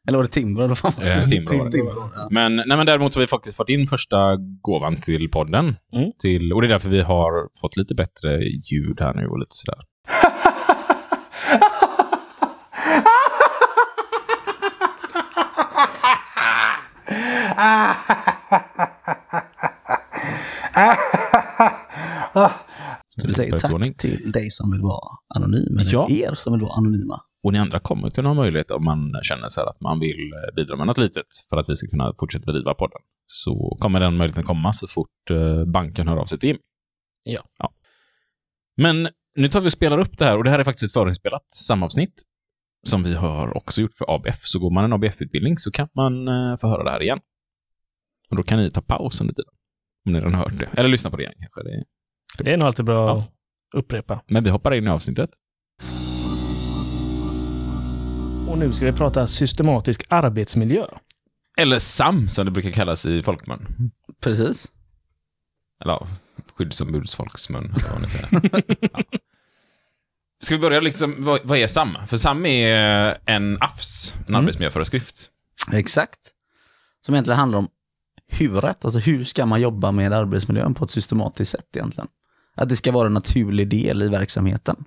Eller var det Timbro? Eller vad fan? Eh, Timbro var det. Timbro, ja. Men, nej, men däremot har vi faktiskt fått in första gåvan till podden. Mm. Till, och det är därför vi har fått lite bättre ljud här nu och lite sådär. Så vi säger tack till dig som vill vara anonym, eller Ja. er som vill vara anonyma. Och ni andra kommer kunna ha möjlighet om man känner så att man vill eh, bidra med något litet för att vi ska kunna fortsätta driva podden. Så kommer den möjligheten komma så fort eh, banken hör av sig till Jim. Ja. ja. Men nu tar vi och spelar upp det här och det här är faktiskt ett förinspelat samavsnitt som vi har också gjort för ABF. Så går man en ABF-utbildning så kan man eh, få höra det här igen. Och då kan ni ta paus under tiden. Om ni redan har hört det. Eller lyssna på det igen kanske. Det är... Det är nog alltid bra Ja. att upprepa. Men vi hoppar in i avsnittet. Och nu ska vi prata systematisk arbetsmiljö. Eller SAM, som det brukar kallas i folkmun. Precis. Eller ja, skyddsombudsfolksmun. eller vad ni säger. ja. Ska vi börja liksom, vad, vad är SAM? För SAM är en AFS, en arbetsmiljöföreskrift. Exakt. Som egentligen handlar om huret, alltså hur ska man jobba med arbetsmiljön på ett systematiskt sätt egentligen. Att det ska vara en naturlig del i verksamheten.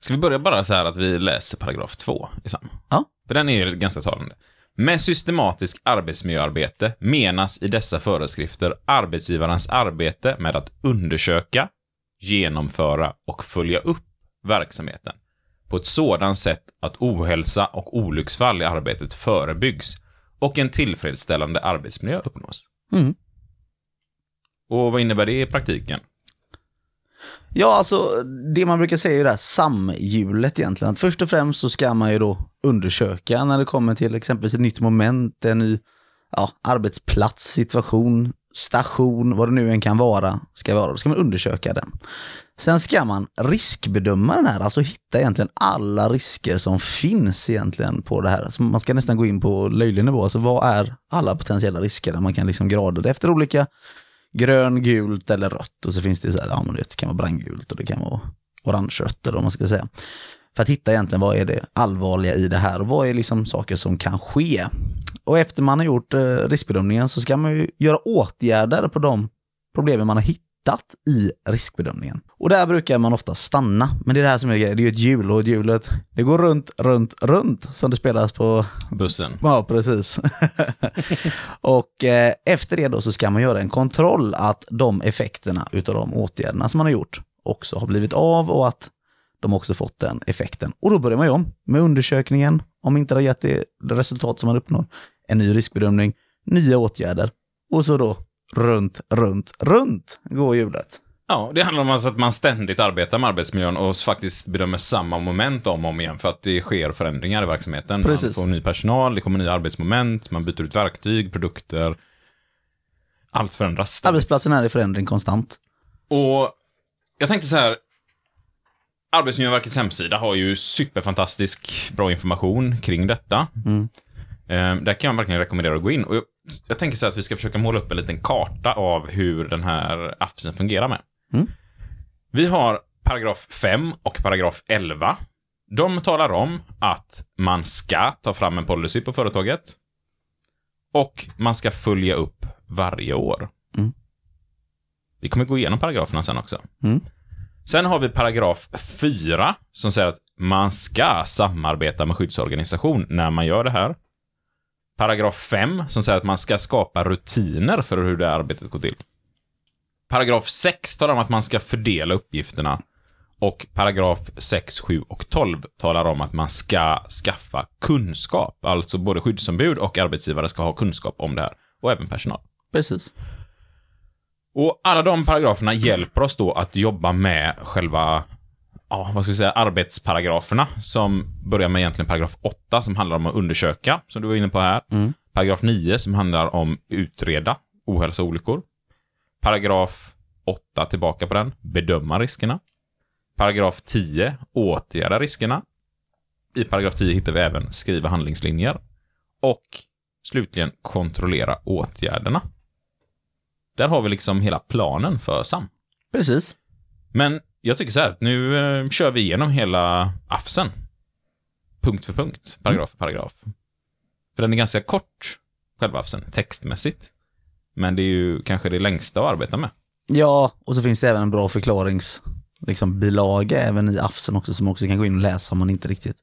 Ska vi börja bara så här att vi läser paragraf 2 i SAM? Ja. För den är ju ganska talande. Med systematisk arbetsmiljöarbete menas i dessa föreskrifter arbetsgivarens arbete med att undersöka, genomföra och följa upp verksamheten på ett sådant sätt att ohälsa och olycksfall i arbetet förebyggs och en tillfredsställande arbetsmiljö uppnås. Mm. Och vad innebär det i praktiken? Ja, alltså det man brukar säga är ju det här samhjulet egentligen. Att först och främst så ska man ju då undersöka när det kommer till exempelvis ett nytt moment, en ny ja, arbetsplats, situation, station, vad det nu än kan vara, ska vara. Då ska man undersöka den. Sen ska man riskbedöma den här, alltså hitta egentligen alla risker som finns egentligen på det här. Så man ska nästan gå in på löjlig nivå, alltså vad är alla potentiella risker man kan liksom grada det efter olika grön, gult eller rött och så finns det så här, ja men det kan vara brandgult och det kan vara orange-rött eller vad man ska säga. För att hitta egentligen vad är det allvarliga i det här och vad är liksom saker som kan ske. Och efter man har gjort eh, riskbedömningen så ska man ju göra åtgärder på de problemen man har hittat i riskbedömningen. Och där brukar man ofta stanna. Men det är det här som är grejen, det är ju ett hjul och hjulet, det går runt, runt, runt som det spelas på Bussen. Ja, precis. och eh, efter det då så ska man göra en kontroll att de effekterna utav de åtgärderna som man har gjort också har blivit av och att de också fått den effekten. Och då börjar man ju om med undersökningen, om inte det har gett det resultat som man uppnår. En ny riskbedömning, nya åtgärder och så då runt, runt, runt går hjulet. Ja, det handlar om alltså att man ständigt arbetar med arbetsmiljön och faktiskt bedömer samma moment om och om igen för att det sker förändringar i verksamheten. Man Precis. får ny personal, det kommer nya arbetsmoment, man byter ut verktyg, produkter. Allt förändras. ständigt. Arbetsplatsen är i förändring konstant. Och jag tänkte så här. Arbetsmiljöverkets hemsida har ju superfantastisk bra information kring detta. Mm. Eh, där kan jag verkligen rekommendera att gå in. Och jag, jag tänker så att vi ska försöka måla upp en liten karta av hur den här appsen fungerar med. Mm. Vi har paragraf 5 och paragraf 11. De talar om att man ska ta fram en policy på företaget. Och man ska följa upp varje år. Mm. Vi kommer gå igenom paragraferna sen också. Mm. Sen har vi paragraf 4 som säger att man ska samarbeta med skyddsorganisation när man gör det här. Paragraf 5 som säger att man ska skapa rutiner för hur det här arbetet går till. Paragraf 6 talar om att man ska fördela uppgifterna. Och paragraf 6, 7 och 12 talar om att man ska skaffa kunskap. Alltså både skyddsombud och arbetsgivare ska ha kunskap om det här. Och även personal. Precis. Och alla de paragraferna hjälper oss då att jobba med själva, ja, vad ska vi säga, arbetsparagraferna som börjar med egentligen paragraf 8 som handlar om att undersöka, som du var inne på här. Mm. Paragraf 9 som handlar om utreda ohälsa och olyckor. Paragraf 8 tillbaka på den, bedöma riskerna. Paragraf 10, åtgärda riskerna. I paragraf 10 hittar vi även skriva handlingslinjer. Och slutligen kontrollera åtgärderna. Där har vi liksom hela planen för SAM. Precis. Men jag tycker så här nu eh, kör vi igenom hela AFSen. Punkt för punkt, paragraf för paragraf. För den är ganska kort, själva AFSen, textmässigt. Men det är ju kanske det längsta att arbeta med. Ja, och så finns det även en bra förklarings liksom, bilaga även i AFSen också som man också kan gå in och läsa om man inte riktigt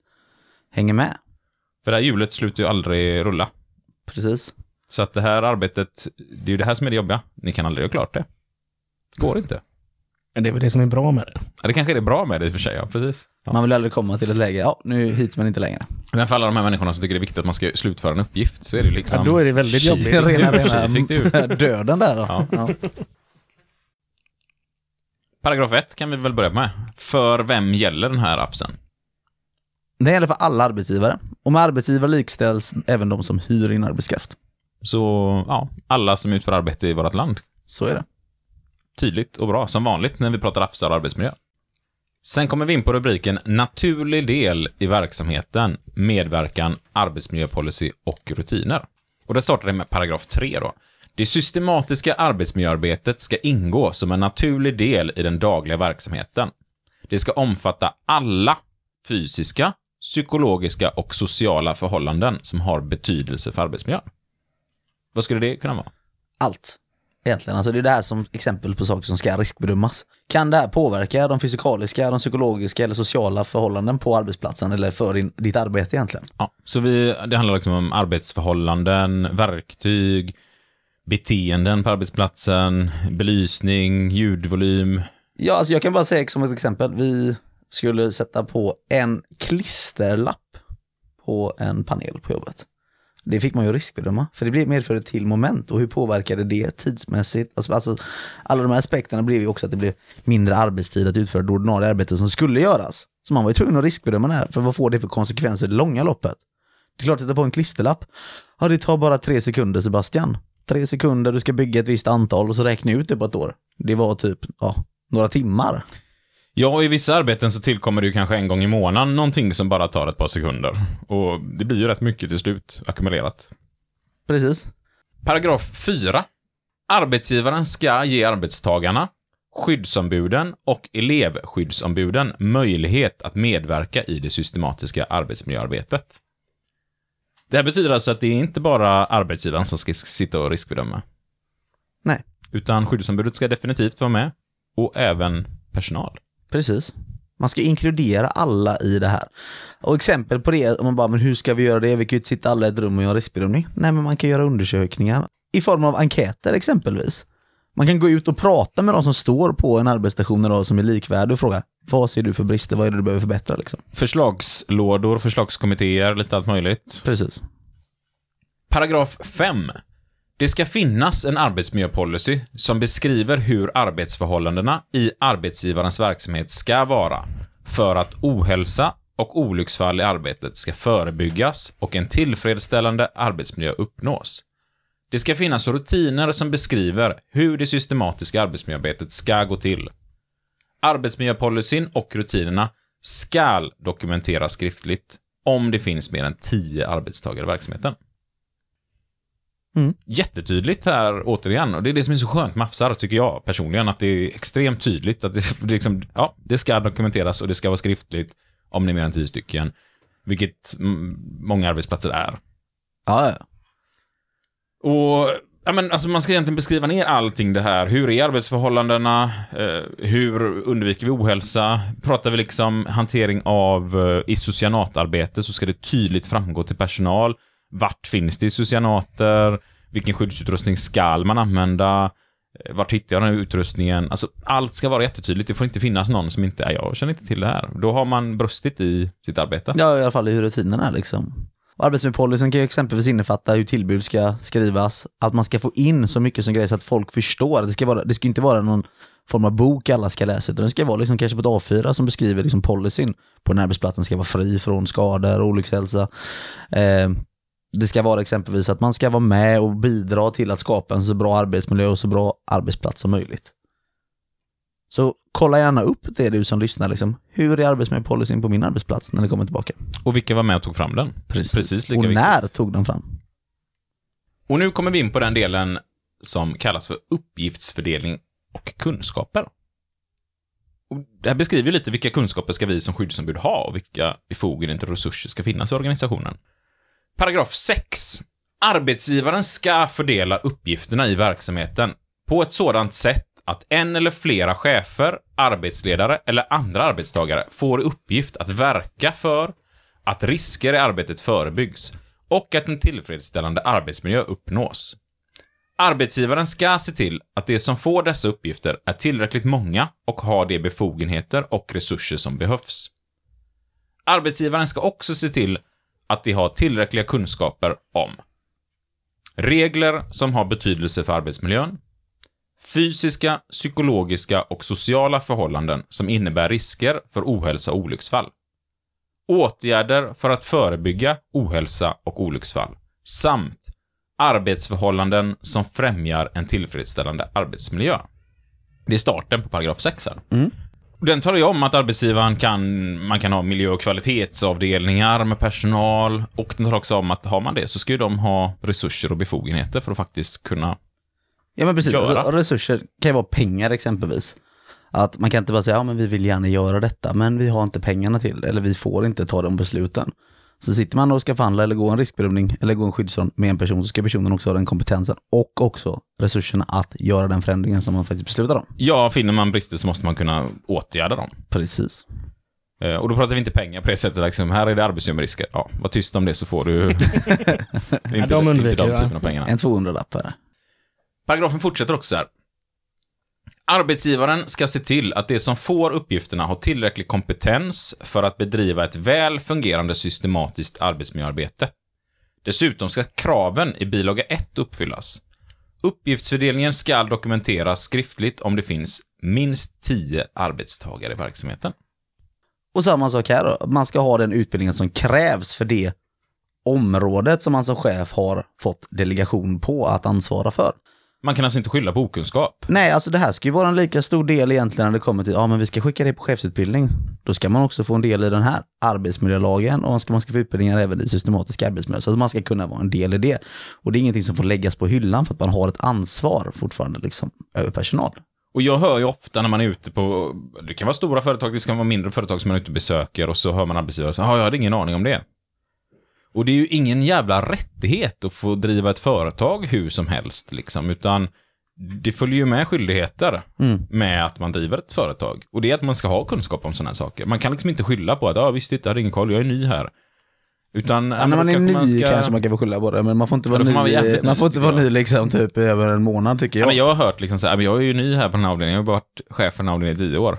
hänger med. För det här hjulet slutar ju aldrig rulla. Precis. Så att det här arbetet, det är ju det här som är det jobbiga. Ni kan aldrig göra klart det. Går inte. Men det är väl det som är bra med det. Ja, det kanske är det bra med det i och för sig, ja precis. Ja. Man vill aldrig komma till ett läge, ja nu hit men inte längre. Men för alla de här människorna som tycker det är viktigt att man ska slutföra en uppgift, så är det liksom... Ja, då är det väldigt jobbigt. fick du, Rena, rena döden där. Ja. Ja. Paragraf 1 kan vi väl börja med. För vem gäller den här appsen? Det gäller för alla arbetsgivare. Och med arbetsgivare likställs även de som hyr in arbetskraft. Så, ja, alla som utför arbete i vårt land. Så är det. Tydligt och bra, som vanligt när vi pratar Afsar och arbetsmiljö. Sen kommer vi in på rubriken Naturlig del i verksamheten, medverkan, arbetsmiljöpolicy och rutiner. Och det startar det med paragraf 3 då. Det systematiska arbetsmiljöarbetet ska ingå som en naturlig del i den dagliga verksamheten. Det ska omfatta alla fysiska, psykologiska och sociala förhållanden som har betydelse för arbetsmiljön. Vad skulle det kunna vara? Allt. Egentligen, alltså det är det här som exempel på saker som ska riskbedömas. Kan det här påverka de fysikaliska, de psykologiska eller sociala förhållanden på arbetsplatsen eller för din, ditt arbete egentligen? Ja, så vi, det handlar liksom om arbetsförhållanden, verktyg, beteenden på arbetsplatsen, belysning, ljudvolym. Ja, alltså jag kan bara säga som ett exempel. Vi skulle sätta på en klisterlapp på en panel på jobbet. Det fick man ju riskbedöma, för det blev ett till moment och hur påverkade det tidsmässigt? Alltså, alltså, alla de här aspekterna blev ju också att det blev mindre arbetstid att utföra det ordinarie arbetet som skulle göras. Så man var ju tvungen att riskbedöma det här, för vad får det för konsekvenser i det långa loppet? Det är klart att sätta på en klisterlapp. Ja, det tar bara tre sekunder Sebastian. Tre sekunder, du ska bygga ett visst antal och så räkna ut det på ett år. Det var typ, ja, några timmar. Ja, i vissa arbeten så tillkommer det ju kanske en gång i månaden någonting som bara tar ett par sekunder. Och det blir ju rätt mycket till slut, ackumulerat. Precis. Paragraf 4. Arbetsgivaren ska ge arbetstagarna, skyddsombuden och elevskyddsombuden möjlighet att medverka i det systematiska arbetsmiljöarbetet. Det här betyder alltså att det är inte bara arbetsgivaren som ska sitta och riskbedöma. Nej. Utan skyddsombudet ska definitivt vara med. Och även personal. Precis. Man ska inkludera alla i det här. Och exempel på det, om man bara, men hur ska vi göra det? Vi kan ju inte sitta alla i ett rum och göra riskbedömning. Nej, men man kan göra undersökningar i form av enkäter exempelvis. Man kan gå ut och prata med de som står på en arbetsstation idag som är likvärdig och fråga, vad ser du för brister? Vad är det du behöver förbättra? Liksom. Förslagslådor, förslagskommittéer, lite allt möjligt. Precis. Paragraf 5. Det ska finnas en arbetsmiljöpolicy som beskriver hur arbetsförhållandena i arbetsgivarens verksamhet ska vara för att ohälsa och olycksfall i arbetet ska förebyggas och en tillfredsställande arbetsmiljö uppnås. Det ska finnas rutiner som beskriver hur det systematiska arbetsmiljöarbetet ska gå till. Arbetsmiljöpolicyn och rutinerna skall dokumenteras skriftligt om det finns mer än 10 arbetstagare i verksamheten. Mm. Jättetydligt här återigen, och det är det som är så skönt med Afsar, tycker jag personligen, att det är extremt tydligt att det, det, liksom, ja, det ska dokumenteras och det ska vara skriftligt om det är mer än 10 stycken, vilket många arbetsplatser är. Ja, ja. Och ja, men, alltså, man ska egentligen beskriva ner allting det här. Hur är arbetsförhållandena? Eh, hur undviker vi ohälsa? Pratar vi liksom hantering av eh, isocianatarbete så ska det tydligt framgå till personal. Vart finns det isocyanater? Vilken skyddsutrustning ska man använda? Eh, vart hittar jag den här utrustningen? Alltså, allt ska vara jättetydligt. Det får inte finnas någon som inte jag känner inte till det här. Då har man brustit i sitt arbete. Ja, i alla fall i hur rutinerna är liksom. Arbetsmiljöpolicyn kan ju exempelvis innefatta hur tillbud ska skrivas, att man ska få in så mycket som grejer så att folk förstår. Det ska, vara, det ska inte vara någon form av bok alla ska läsa, utan det ska vara liksom kanske på ett A4 som beskriver liksom policyn på den här arbetsplatsen ska vara fri från skador och olyckshälsa. Eh, det ska vara exempelvis att man ska vara med och bidra till att skapa en så bra arbetsmiljö och så bra arbetsplats som möjligt. Så kolla gärna upp det du som lyssnar. Liksom. Hur är arbetsmiljöpolicyn på min arbetsplats när det kommer tillbaka? Och vilka var med och tog fram den? Precis lika och viktigt. när tog den fram? Och nu kommer vi in på den delen som kallas för uppgiftsfördelning och kunskaper. Och det här beskriver lite vilka kunskaper ska vi som skyddsombud ha och vilka befogenheter och resurser ska finnas i organisationen. Paragraf 6. Arbetsgivaren ska fördela uppgifterna i verksamheten på ett sådant sätt att en eller flera chefer, arbetsledare eller andra arbetstagare får i uppgift att verka för att risker i arbetet förebyggs och att en tillfredsställande arbetsmiljö uppnås. Arbetsgivaren ska se till att de som får dessa uppgifter är tillräckligt många och har de befogenheter och resurser som behövs. Arbetsgivaren ska också se till att de har tillräckliga kunskaper om regler som har betydelse för arbetsmiljön, fysiska, psykologiska och sociala förhållanden som innebär risker för ohälsa och olycksfall, åtgärder för att förebygga ohälsa och olycksfall, samt arbetsförhållanden som främjar en tillfredsställande arbetsmiljö. Det är starten på paragraf 6 här. Mm. Den talar ju om att arbetsgivaren kan, man kan ha miljö och kvalitetsavdelningar med personal och den talar också om att har man det så ska ju de ha resurser och befogenheter för att faktiskt kunna Ja men precis, alltså, resurser kan ju vara pengar exempelvis. Att man kan inte bara säga, ja men vi vill gärna göra detta, men vi har inte pengarna till det, eller vi får inte ta de besluten. Så sitter man och ska förhandla eller gå en riskbedömning eller gå en skyddsrond med en person så ska personen också ha den kompetensen och också resurserna att göra den förändringen som man faktiskt beslutar om. Ja, finner man brister så måste man kunna åtgärda dem. Precis. Eh, Och då pratar vi inte pengar på det sättet, liksom, här är det arbetsmiljörisker. Ja, var tyst om det så får du... inte, de inte undviker de det. typen av pengarna. En 200-lapp här. Paragrafen fortsätter också så här. Arbetsgivaren ska se till att de som får uppgifterna har tillräcklig kompetens för att bedriva ett väl fungerande systematiskt arbetsmiljöarbete. Dessutom ska kraven i bilaga 1 uppfyllas. Uppgiftsfördelningen ska dokumenteras skriftligt om det finns minst 10 arbetstagare i verksamheten. Och samma sak här då, man ska ha den utbildningen som krävs för det området som man som chef har fått delegation på att ansvara för. Man kan alltså inte skylla på okunskap. Nej, alltså det här ska ju vara en lika stor del egentligen när det kommer till, ja men vi ska skicka det på chefsutbildning. Då ska man också få en del i den här arbetsmiljölagen och man ska, man ska få utbildningar även i systematisk arbetsmiljö. Så att man ska kunna vara en del i det. Och det är ingenting som får läggas på hyllan för att man har ett ansvar fortfarande liksom över personal. Och jag hör ju ofta när man är ute på, det kan vara stora företag, det kan vara mindre företag som man är ute och besöker och så hör man arbetsgivare säga, ja, jag hade ingen aning om det. Och det är ju ingen jävla rättighet att få driva ett företag hur som helst, liksom, utan det följer ju med skyldigheter Mm. med att man driver ett företag. Och det är att man ska ha kunskap om sådana här saker. Man kan liksom inte skylla på att, ja visst, titta, jag hade ingen koll, jag är ny här. Utan, Ja, när man är ny kanske kanske man kan väl skylla på det, men man får inte vara Ja, man ny, man, jävligt ny, får inte vara ny liksom typ över en månad tycker Ja, jag. men jag har hört liksom så här, men jag är ju ny här på den här avdelningen, jag har varit chef för den här avdelningen i tio år.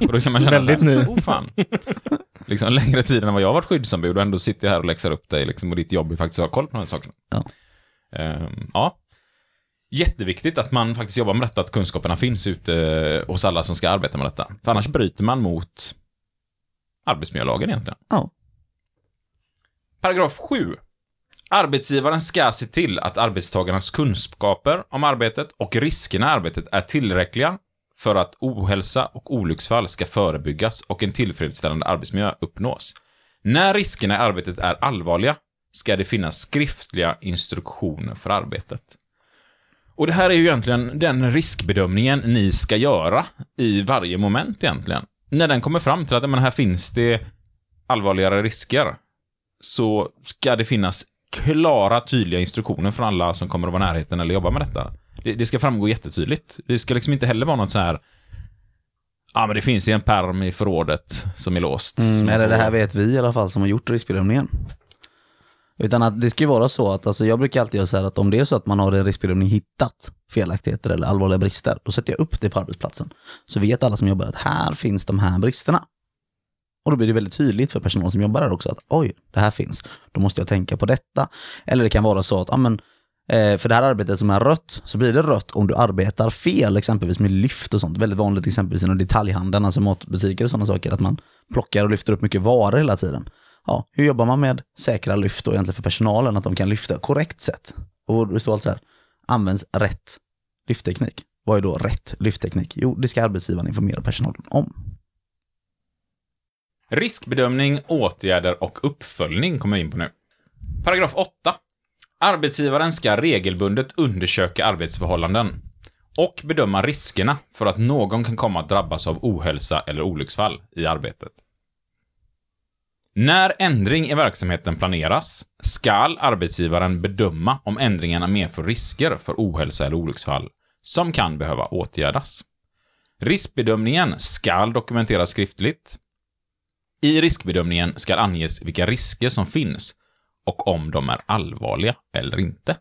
Och då kan man känna Väldigt så här, ny. oh fan. liksom längre tid än vad jag har varit skyddsombud och ändå sitter jag här och läxar upp dig liksom, och ditt jobb är faktiskt att ha koll på de här sakerna. Ja. Ehm, ja. Jätteviktigt att man faktiskt jobbar med detta, att kunskaperna finns ute hos alla som ska arbeta med detta. För annars bryter man mot arbetsmiljölagen egentligen. Ja. Paragraf 7. Arbetsgivaren ska se till att arbetstagarnas kunskaper om arbetet och riskerna i arbetet är tillräckliga för att ohälsa och olycksfall ska förebyggas och en tillfredsställande arbetsmiljö uppnås. När riskerna i arbetet är allvarliga ska det finnas skriftliga instruktioner för arbetet. Och det här är ju egentligen den riskbedömningen ni ska göra i varje moment egentligen. När den kommer fram till att men här finns det allvarligare risker, så ska det finnas klara, tydliga instruktioner från alla som kommer att vara i närheten eller jobba med detta. Det, det ska framgå jättetydligt. Det ska liksom inte heller vara något så här Ja, men det finns i en perm i förrådet som är låst. Mm, Som eller det här vet vi i alla fall som har gjort riskbedömningen. Utan att det ska ju vara så att, alltså jag brukar alltid göra så här att om det är så att man har en riskbedömning hittat felaktigheter eller allvarliga brister, då sätter jag upp det på arbetsplatsen. Så vet alla som jobbar att här finns de här bristerna. Och då blir det väldigt tydligt för personal som jobbar där också att oj, det här finns. Då måste jag tänka på detta. Eller det kan vara så att, ja men, eh, Eh, för det här arbetet som är rött, så blir det rött om du arbetar fel, exempelvis med lyft och sånt. Väldigt vanligt exempelvis inom detaljhandeln, alltså matbutiker och sådana saker, att man plockar och lyfter upp mycket varor hela tiden. Ja, hur jobbar man med säkra lyft då egentligen för personalen, att de kan lyfta korrekt sätt? Och det står alltså här, används rätt lyftteknik. Vad är då rätt lyftteknik? Jo, det ska arbetsgivaren informera personalen om. Riskbedömning, åtgärder och uppföljning kommer jag in på nu. Paragraf 8. Arbetsgivaren ska regelbundet undersöka arbetsförhållanden och bedöma riskerna för att någon kan komma att drabbas av ohälsa eller olycksfall i arbetet. När ändring i verksamheten planeras skall arbetsgivaren bedöma om ändringarna medför risker för ohälsa eller olycksfall som kan behöva åtgärdas. Riskbedömningen skall dokumenteras skriftligt i riskbedömningen ska anges vilka risker som finns och om de är allvarliga eller inte.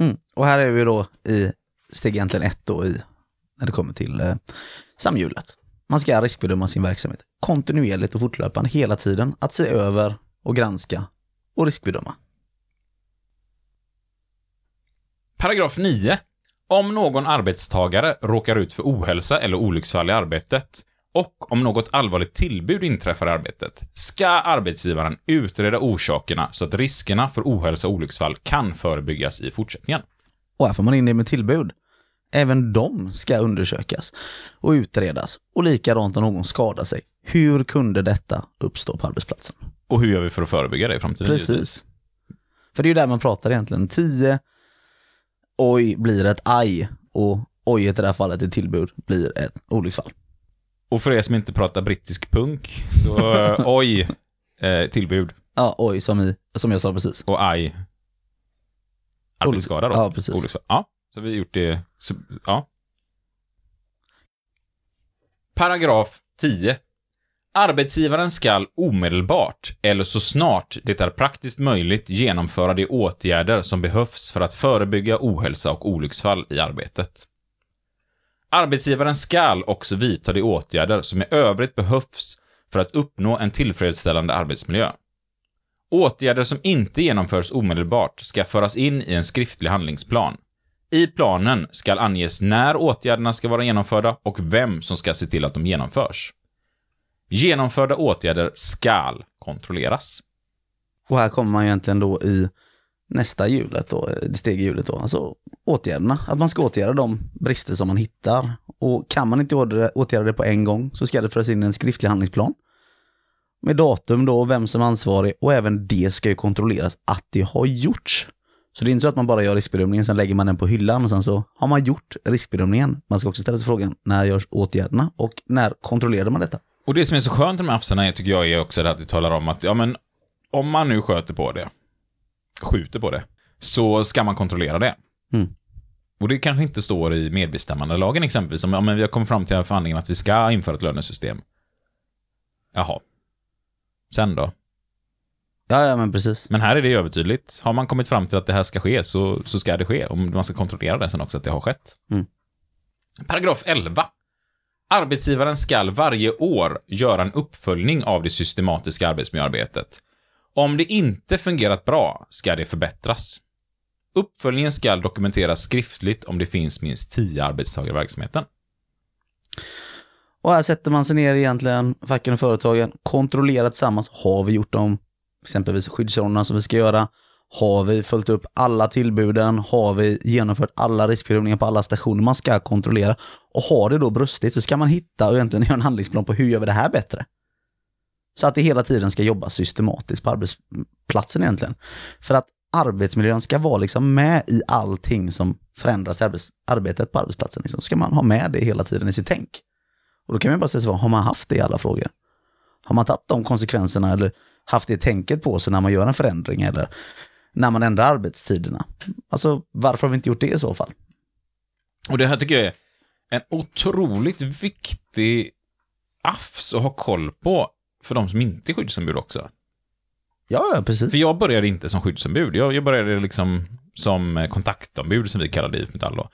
Mm. Och här är vi då i steg egentligen ett då i, när det kommer till eh, samhjulet. Man ska riskbedöma sin verksamhet kontinuerligt och fortlöpande hela tiden. Att se över och granska och riskbedöma. Paragraf 9. Om någon arbetstagare råkar ut för ohälsa eller olycksfall i arbetet och om något allvarligt tillbud inträffar i arbetet ska arbetsgivaren utreda orsakerna så att riskerna för ohälsa och olycksfall kan förebyggas i fortsättningen. Och här får man in det med tillbud. även de ska undersökas och utredas. Och likadant om någon skadar sig. Hur kunde detta uppstå på arbetsplatsen? Och hur gör vi för att förebygga det i framtiden? Precis. För det är ju där man pratar egentligen. 10 oj blir ett aj och oj i det här fallet ett tillbud blir ett olycksfall. Och för er som inte pratar brittisk punk, så eh, oj, eh, tillbud Ja, oj som, i, som jag sa precis. och aj. Arbetsskada då? Ja, precis. Olycksfall. Ja, så vi har gjort det. Så, ja. Paragraf 10. Arbetsgivaren skall omedelbart, eller så snart det är praktiskt möjligt, genomföra de åtgärder som behövs för att förebygga ohälsa och olycksfall i arbetet. Arbetsgivaren skall också vidta de åtgärder som i övrigt behövs för att uppnå en tillfredsställande arbetsmiljö. Åtgärder som inte genomförs omedelbart ska föras in i en skriftlig handlingsplan. I planen ska anges när åtgärderna ska vara genomförda och vem som ska se till att de genomförs. Genomförda åtgärder skall kontrolleras. Och här kommer man ju egentligen då i nästa hjulet då, det steg i hjulet då, alltså åtgärderna. Att man ska åtgärda de brister som man hittar. Och kan man inte åtgärda- det på en gång så ska det föras in en skriftlig handlingsplan. Med datum då, vem som är ansvarig och även det ska ju kontrolleras att det har gjorts. Så det är inte så att man bara gör riskbedömningen, sen lägger man den på hyllan och sen så har man gjort riskbedömningen. Man ska också ställa sig frågan, när görs åtgärderna och när kontrollerar man detta? Och det som är så skönt med afsarna är, tycker jag, är också det att det talar om att, ja men, om man nu sköter på det, skjuter på det, så ska man kontrollera det. Mm. Och det kanske inte står i medbestämmandelagen exempelvis, om ja, men vi har kommit fram till förhandlingen att vi ska införa ett lönesystem. Jaha. Sen då? Ja, ja men precis. Men här är det övertydligt. Har man kommit fram till att det här ska ske, så, så ska det ske. Om man ska kontrollera det sen också, att det har skett. Mm. Paragraf 11. Arbetsgivaren skall varje år göra en uppföljning av det systematiska arbetsmiljöarbetet. Om det inte fungerat bra, ska det förbättras. Uppföljningen ska dokumenteras skriftligt om det finns minst 10 arbetstagare i verksamheten. Och här sätter man sig ner egentligen, facken och företagen, kontrollerar tillsammans. Har vi gjort de exempelvis skyddsrollerna som vi ska göra? Har vi följt upp alla tillbuden? Har vi genomfört alla riskbedömningar på alla stationer? Man ska kontrollera. Och har det då brustit så ska man hitta och egentligen göra en handlingsplan på hur gör vi det här bättre? Så att det hela tiden ska jobba systematiskt på arbetsplatsen egentligen. För att arbetsmiljön ska vara liksom med i allting som förändras i arbets- arbetet på arbetsplatsen. Liksom. Ska man ha med det hela tiden i sitt tänk. Och då kan man bara säga så, har man haft det i alla frågor? Har man tagit de konsekvenserna eller haft det tänket på sig när man gör en förändring eller när man ändrar arbetstiderna? Alltså varför har vi inte gjort det i så fall? Och det här tycker jag är en otroligt viktig affs att ha koll på för de som inte är skyddsombud också. Ja, precis. För jag började inte som skyddsombud. Jag, jag började liksom som kontaktombud, som vi kallade det IF Metall då.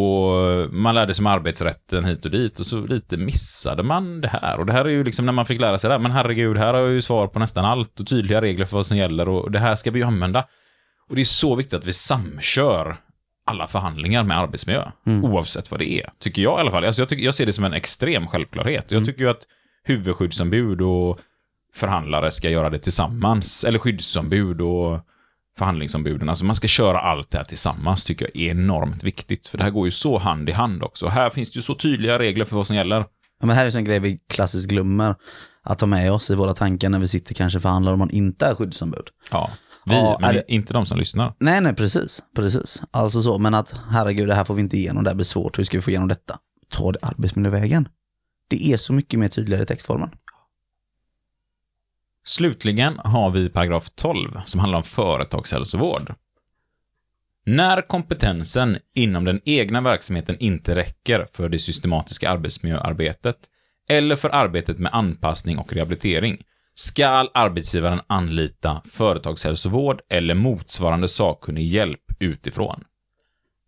Och man lärde sig om arbetsrätten hit och dit och så lite missade man det här. Och det här är ju liksom när man fick lära sig det här, men herregud, här har jag ju svar på nästan allt och tydliga regler för vad som gäller och det här ska vi ju använda. Och det är så viktigt att vi samkör alla förhandlingar med arbetsmiljö, oavsett vad det är. Tycker jag i alla fall. Alltså jag, tycker, jag ser det som en extrem självklarhet. Jag tycker ju att huvudskyddsombud och förhandlare ska göra det tillsammans. Eller skyddsombud och förhandlingsombuden. Alltså man ska köra allt det här tillsammans, tycker jag är enormt viktigt. För det här går ju så hand i hand också. Här finns det ju så tydliga regler för vad som gäller. Ja, men här är en grej vi klassiskt glömmer att ta med oss i våra tankar när vi sitter kanske förhandlar om man inte är skyddsombud. Ja, vi, Ja, men är det- inte de som lyssnar. Nej, nej, precis. Precis. Alltså så, men att herregud, det här får vi inte igenom, det här blir svårt, hur ska vi få igenom detta? Ta det arbetsmiljövägen. Det är så mycket mer tydligare i textformen. Slutligen har vi paragraf 12 som handlar om företagshälsovård. När kompetensen inom den egna verksamheten inte räcker för det systematiska arbetsmiljöarbetet eller för arbetet med anpassning och rehabilitering skall arbetsgivaren anlita företagshälsovård eller motsvarande sakkunnig hjälp utifrån.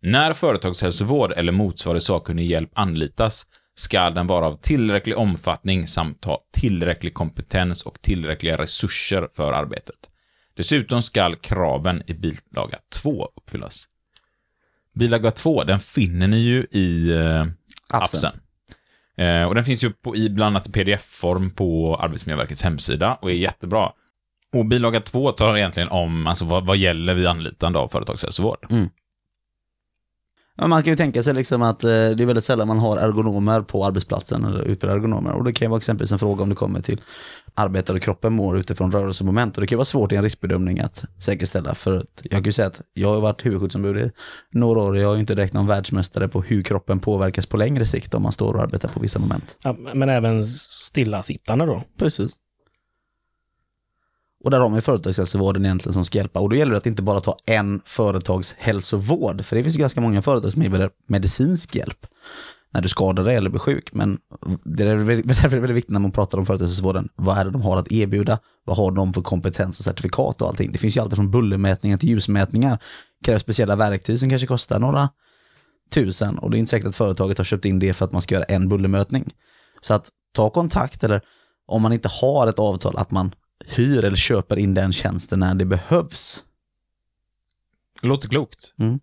När företagshälsovård eller motsvarande sakkunnig hjälp anlitas ska den vara av tillräcklig omfattning samt ha tillräcklig kompetens och tillräckliga resurser för arbetet. Dessutom ska kraven i bilaga 2 uppfyllas. Bilaga 2, den finner ni ju i eh, appsen. Eh, och den finns ju på, i bland annat pdf-form på Arbetsmiljöverkets hemsida och är jättebra. Och bilaga 2 tar egentligen om alltså, vad, vad gäller vid anlitande av företagshälsovård. Ja, man kan ju tänka sig liksom att eh, det är väldigt sällan man har ergonomer på arbetsplatsen, eller utbildade ergonomer. Och det kan ju vara exempelvis en fråga om det kommer till arbetar och kroppen mår utifrån rörelsemoment. Och det kan ju vara svårt i en riskbedömning att säkerställa. För att jag kan ju säga att jag har varit huvudskyddsombud i några år och jag har ju inte direkt någon världsmästare på hur kroppen påverkas på längre sikt om man står och arbetar på vissa moment. Ja, men även stillasittande då. Precis. Och där har man ju företagshälsovården egentligen som ska hjälpa. Och då gäller det att inte bara ta en företagshälsovård. För det finns ju ganska många företag som erbjuder medicinsk hjälp när du skadar dig eller blir sjuk. Men det är därför är det väldigt viktigt när man pratar om företagshälsovården. Vad är det de har att erbjuda? Vad har de för kompetens och certifikat och allting? Det finns ju alltid från bullermätningar till ljusmätningar. Det krävs speciella verktyg som kanske kostar några tusen. Och det är inte säkert att företaget har köpt in det för att man ska göra en bullermätning. Så att ta kontakt eller om man inte har ett avtal att man hyr eller köper in den tjänsten när det behövs. Låter klokt. Mm.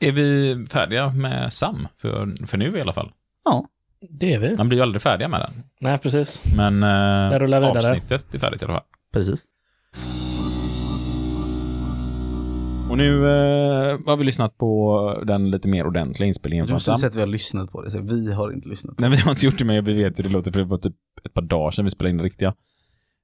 Är vi färdiga med Sam? För, för nu i alla fall. Ja, Det är vi. Man blir ju aldrig färdiga med den. Nej, precis. Men Det eh, rullar vidare. avsnittet är färdigt i alla fall. precis. Och nu eh, har vi lyssnat på den lite mer ordentliga inspelningen från Sam. säga att vi har lyssnat på det, så vi har inte lyssnat. Nej, vi har inte gjort det, men vi vet hur det låter, för det var typ ett par dagar sedan vi spelade in det riktiga.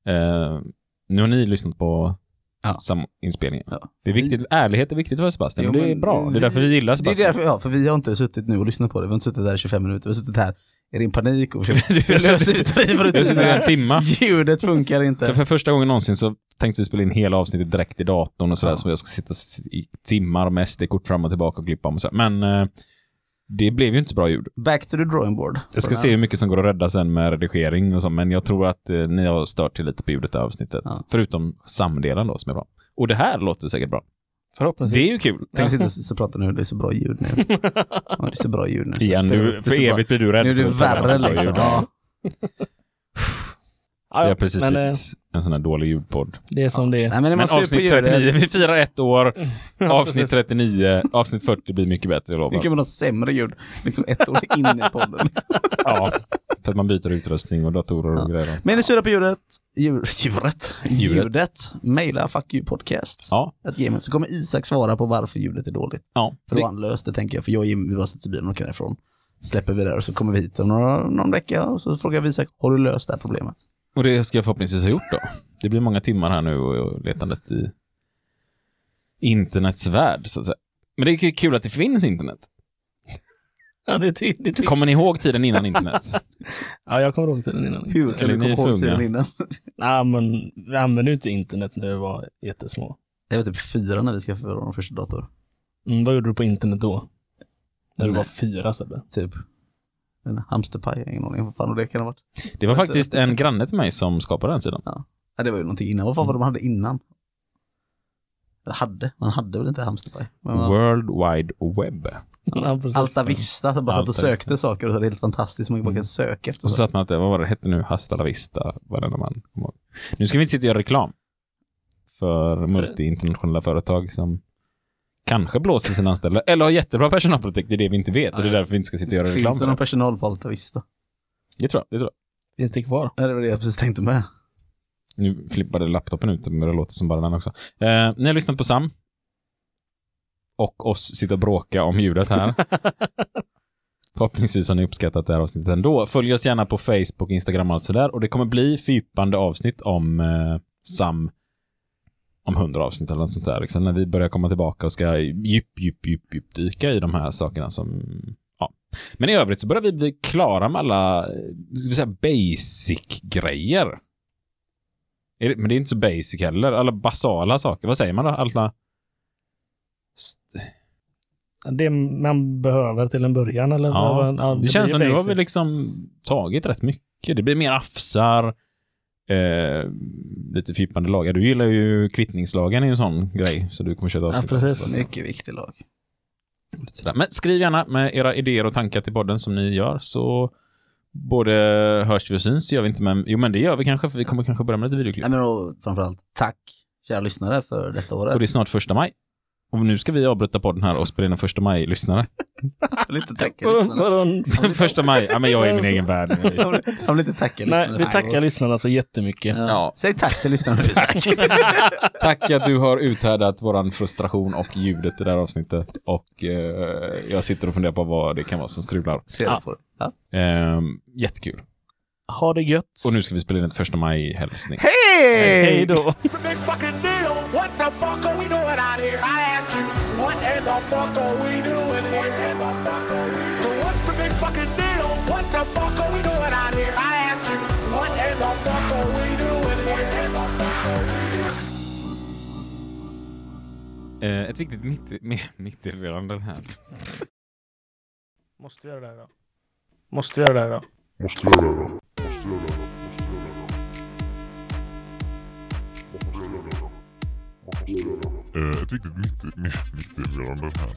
Eh, nu har ni lyssnat på Ja. Sam-inspelningen. Ja. Det är viktigt, ärlighet är viktigt för Sebastian, Jo, och det är men bra. Det är därför vi gillar Det är Sebastian. därför, ja, för vi har inte suttit nu och lyssnat på det. Vi har inte suttit där i 25 minuter. Vi har suttit här i din panik och försökt lösa ut sitter i en timma. Ljudet funkar inte. För, för första gången någonsin så tänkte vi spela in hela avsnittet direkt i datorn och sådär, Ja. så jag ska sitta i timmar med SD-kort fram och tillbaka och klippa om och sådär. Men eh, det blev ju inte så bra ljud. Back to the drawing board. Jag ska se hur mycket som går att rädda sen med redigering och så, men jag tror att eh, ni har stört till lite på ljudet i avsnittet. Ja. Förutom samdelen då, som är bra. Och det här låter säkert bra. Förhoppningsvis. Det är ju kul. Tänk sitta och så prata nu, det är så bra ljud nu. Ja, det är så bra ljud nu. Igen, är för så bra. evigt blir du rädd Nu är det att värre liksom. Ja. Ja, Vi ja, har precis men blivit eh, en sån här dålig ljudpodd. det är som det är. Nej, men, Men avsnitt ljudet, 39, vi firar ett år. Avsnitt precis. 39, avsnitt 40 blir mycket bättre, jag Det lovar. kan man ha sämre ljud, liksom ett år in i podden. Liksom. Ja, för att man byter utrustning och datorer och Ja. grejer. Men ni surrar på ljudet, djur, djuret, Ljudet. ljudet, mejla fuck you podcast. Ja. Så kommer Isak svara på varför ljudet är dåligt. ja. För då Det, har han löst det tänker jag, för jag och Jimmy vi bara sitter i bilen och åker därifrån. Släpper vi det och så kommer vi hit om några, någon vecka och så frågar vi Isak, har du löst det här problemet? Och det ska jag förhoppningsvis ha gjort då. Det blir många timmar här nu och letandet i internets värld, så att säga. Men det är ju kul att det finns internet. Ja, det, ty- det, ty- Kommer ni ihåg tiden innan internet? ja, jag kommer ihåg tiden innan. Hur kan du ni komma ihåg tiden innan? Nej, men vi använde ju inte internet när vi var jättesmå. Jag var typ fyra när vi skaffade vår första dator. Mm, vad gjorde du på internet då? När du var fyra, Sebbe? Typ. En hamsterpaj, ingen aning vad fan det kan ha varit. Det var faktiskt en granne till mig som skapade den sidan. Ja, det var ju någonting innan. Vad fan var det man hade innan? Eller hade, man hade väl inte hamsterpaj. Man, World Wide Web. Ja, precis. Alta Vista, så bara satt och Alta sökte Vista. saker och så är det helt fantastiskt. Man bara kan Mm. söka efter Och så saker. satt man att det, vad var det hette nu? Hasta la vista, var det när man. Nu ska vi inte sitta och göra reklam för multi-internationella företag som kanske blåser sina anställda eller har jättebra personalpolitik. Det är det vi inte vet och det är därför vi inte ska sitta och göra reklam Finns det någon personal på Alta Vista? Det tror jag. Det tror jag. Finns det kvar? Ja, det var det jag precis tänkte med. Nu flippade laptopen ut, men det låter som bara den också. Eh, ni har lyssnat på Sam. Och oss sitta och bråka om ljudet här. Förhoppningsvis har ni uppskattat det här avsnittet ändå. Följ oss gärna på Facebook, Instagram och allt sådär. Och det kommer bli fördjupande avsnitt om eh, Sam om hundra avsnitt eller något sånt där. Liksom, när vi börjar komma tillbaka och ska djup, djup, djup, djup dyka i de här sakerna som... Ja. Men i övrigt så börjar vi bli klara med alla basic-grejer. Det, men det är inte så basic heller. Alla basala saker. Vad säger man då? Alla... Det man behöver till en början, eller? Ja, ja, det känns som nu har basic. vi liksom tagit rätt mycket. Det blir mer affsar, eh, lite fördjupande lagar. Du gillar ju kvittningslagen är ju en sån grej, så du kommer köra ett Ja, avsnitt. precis. också. Mycket viktig lag. Lite sådär. Men skriv gärna med era idéer och tankar till podden som ni gör, så både hörs vi och syns gör vi inte, men jo men det gör vi kanske, för vi kommer kanske börja med lite videoklipp. Nej, men då, framförallt tack, kära lyssnare, för detta året. Och det är snart första maj. Och nu ska vi avbryta podden här och spela in en första maj-lyssnare. Första maj, ja men jag är i min egen värld. Jag vill- inte tacka Nej, lyssnarna. vi tackar lyssnarna så jättemycket. Ja. Ja. Säg tack till lyssnarna Isak. Tack att du har uthärdat våran frustration och ljudet i det här avsnittet. Och eh, jag sitter och funderar på vad det kan vara som strular. Ser Ja. på det? Ja. Eh, jättekul. Ha det gött. Och nu ska vi spela in ett första maj-hälsning. Hej Hej! då. The fuck are we doing here? So what's the big fucking deal? What the fuck are we doing out here? I ask you, what in the fuck are we doing here? Eh, ett viktigt mitt, mi- meddelande här. Måste vi göra det här då? Måste vi göra det här då? Eh, ett viktigt mitt, mittemellan här.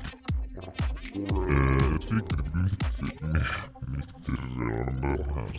Ett viktigt mitt, mittemellan här.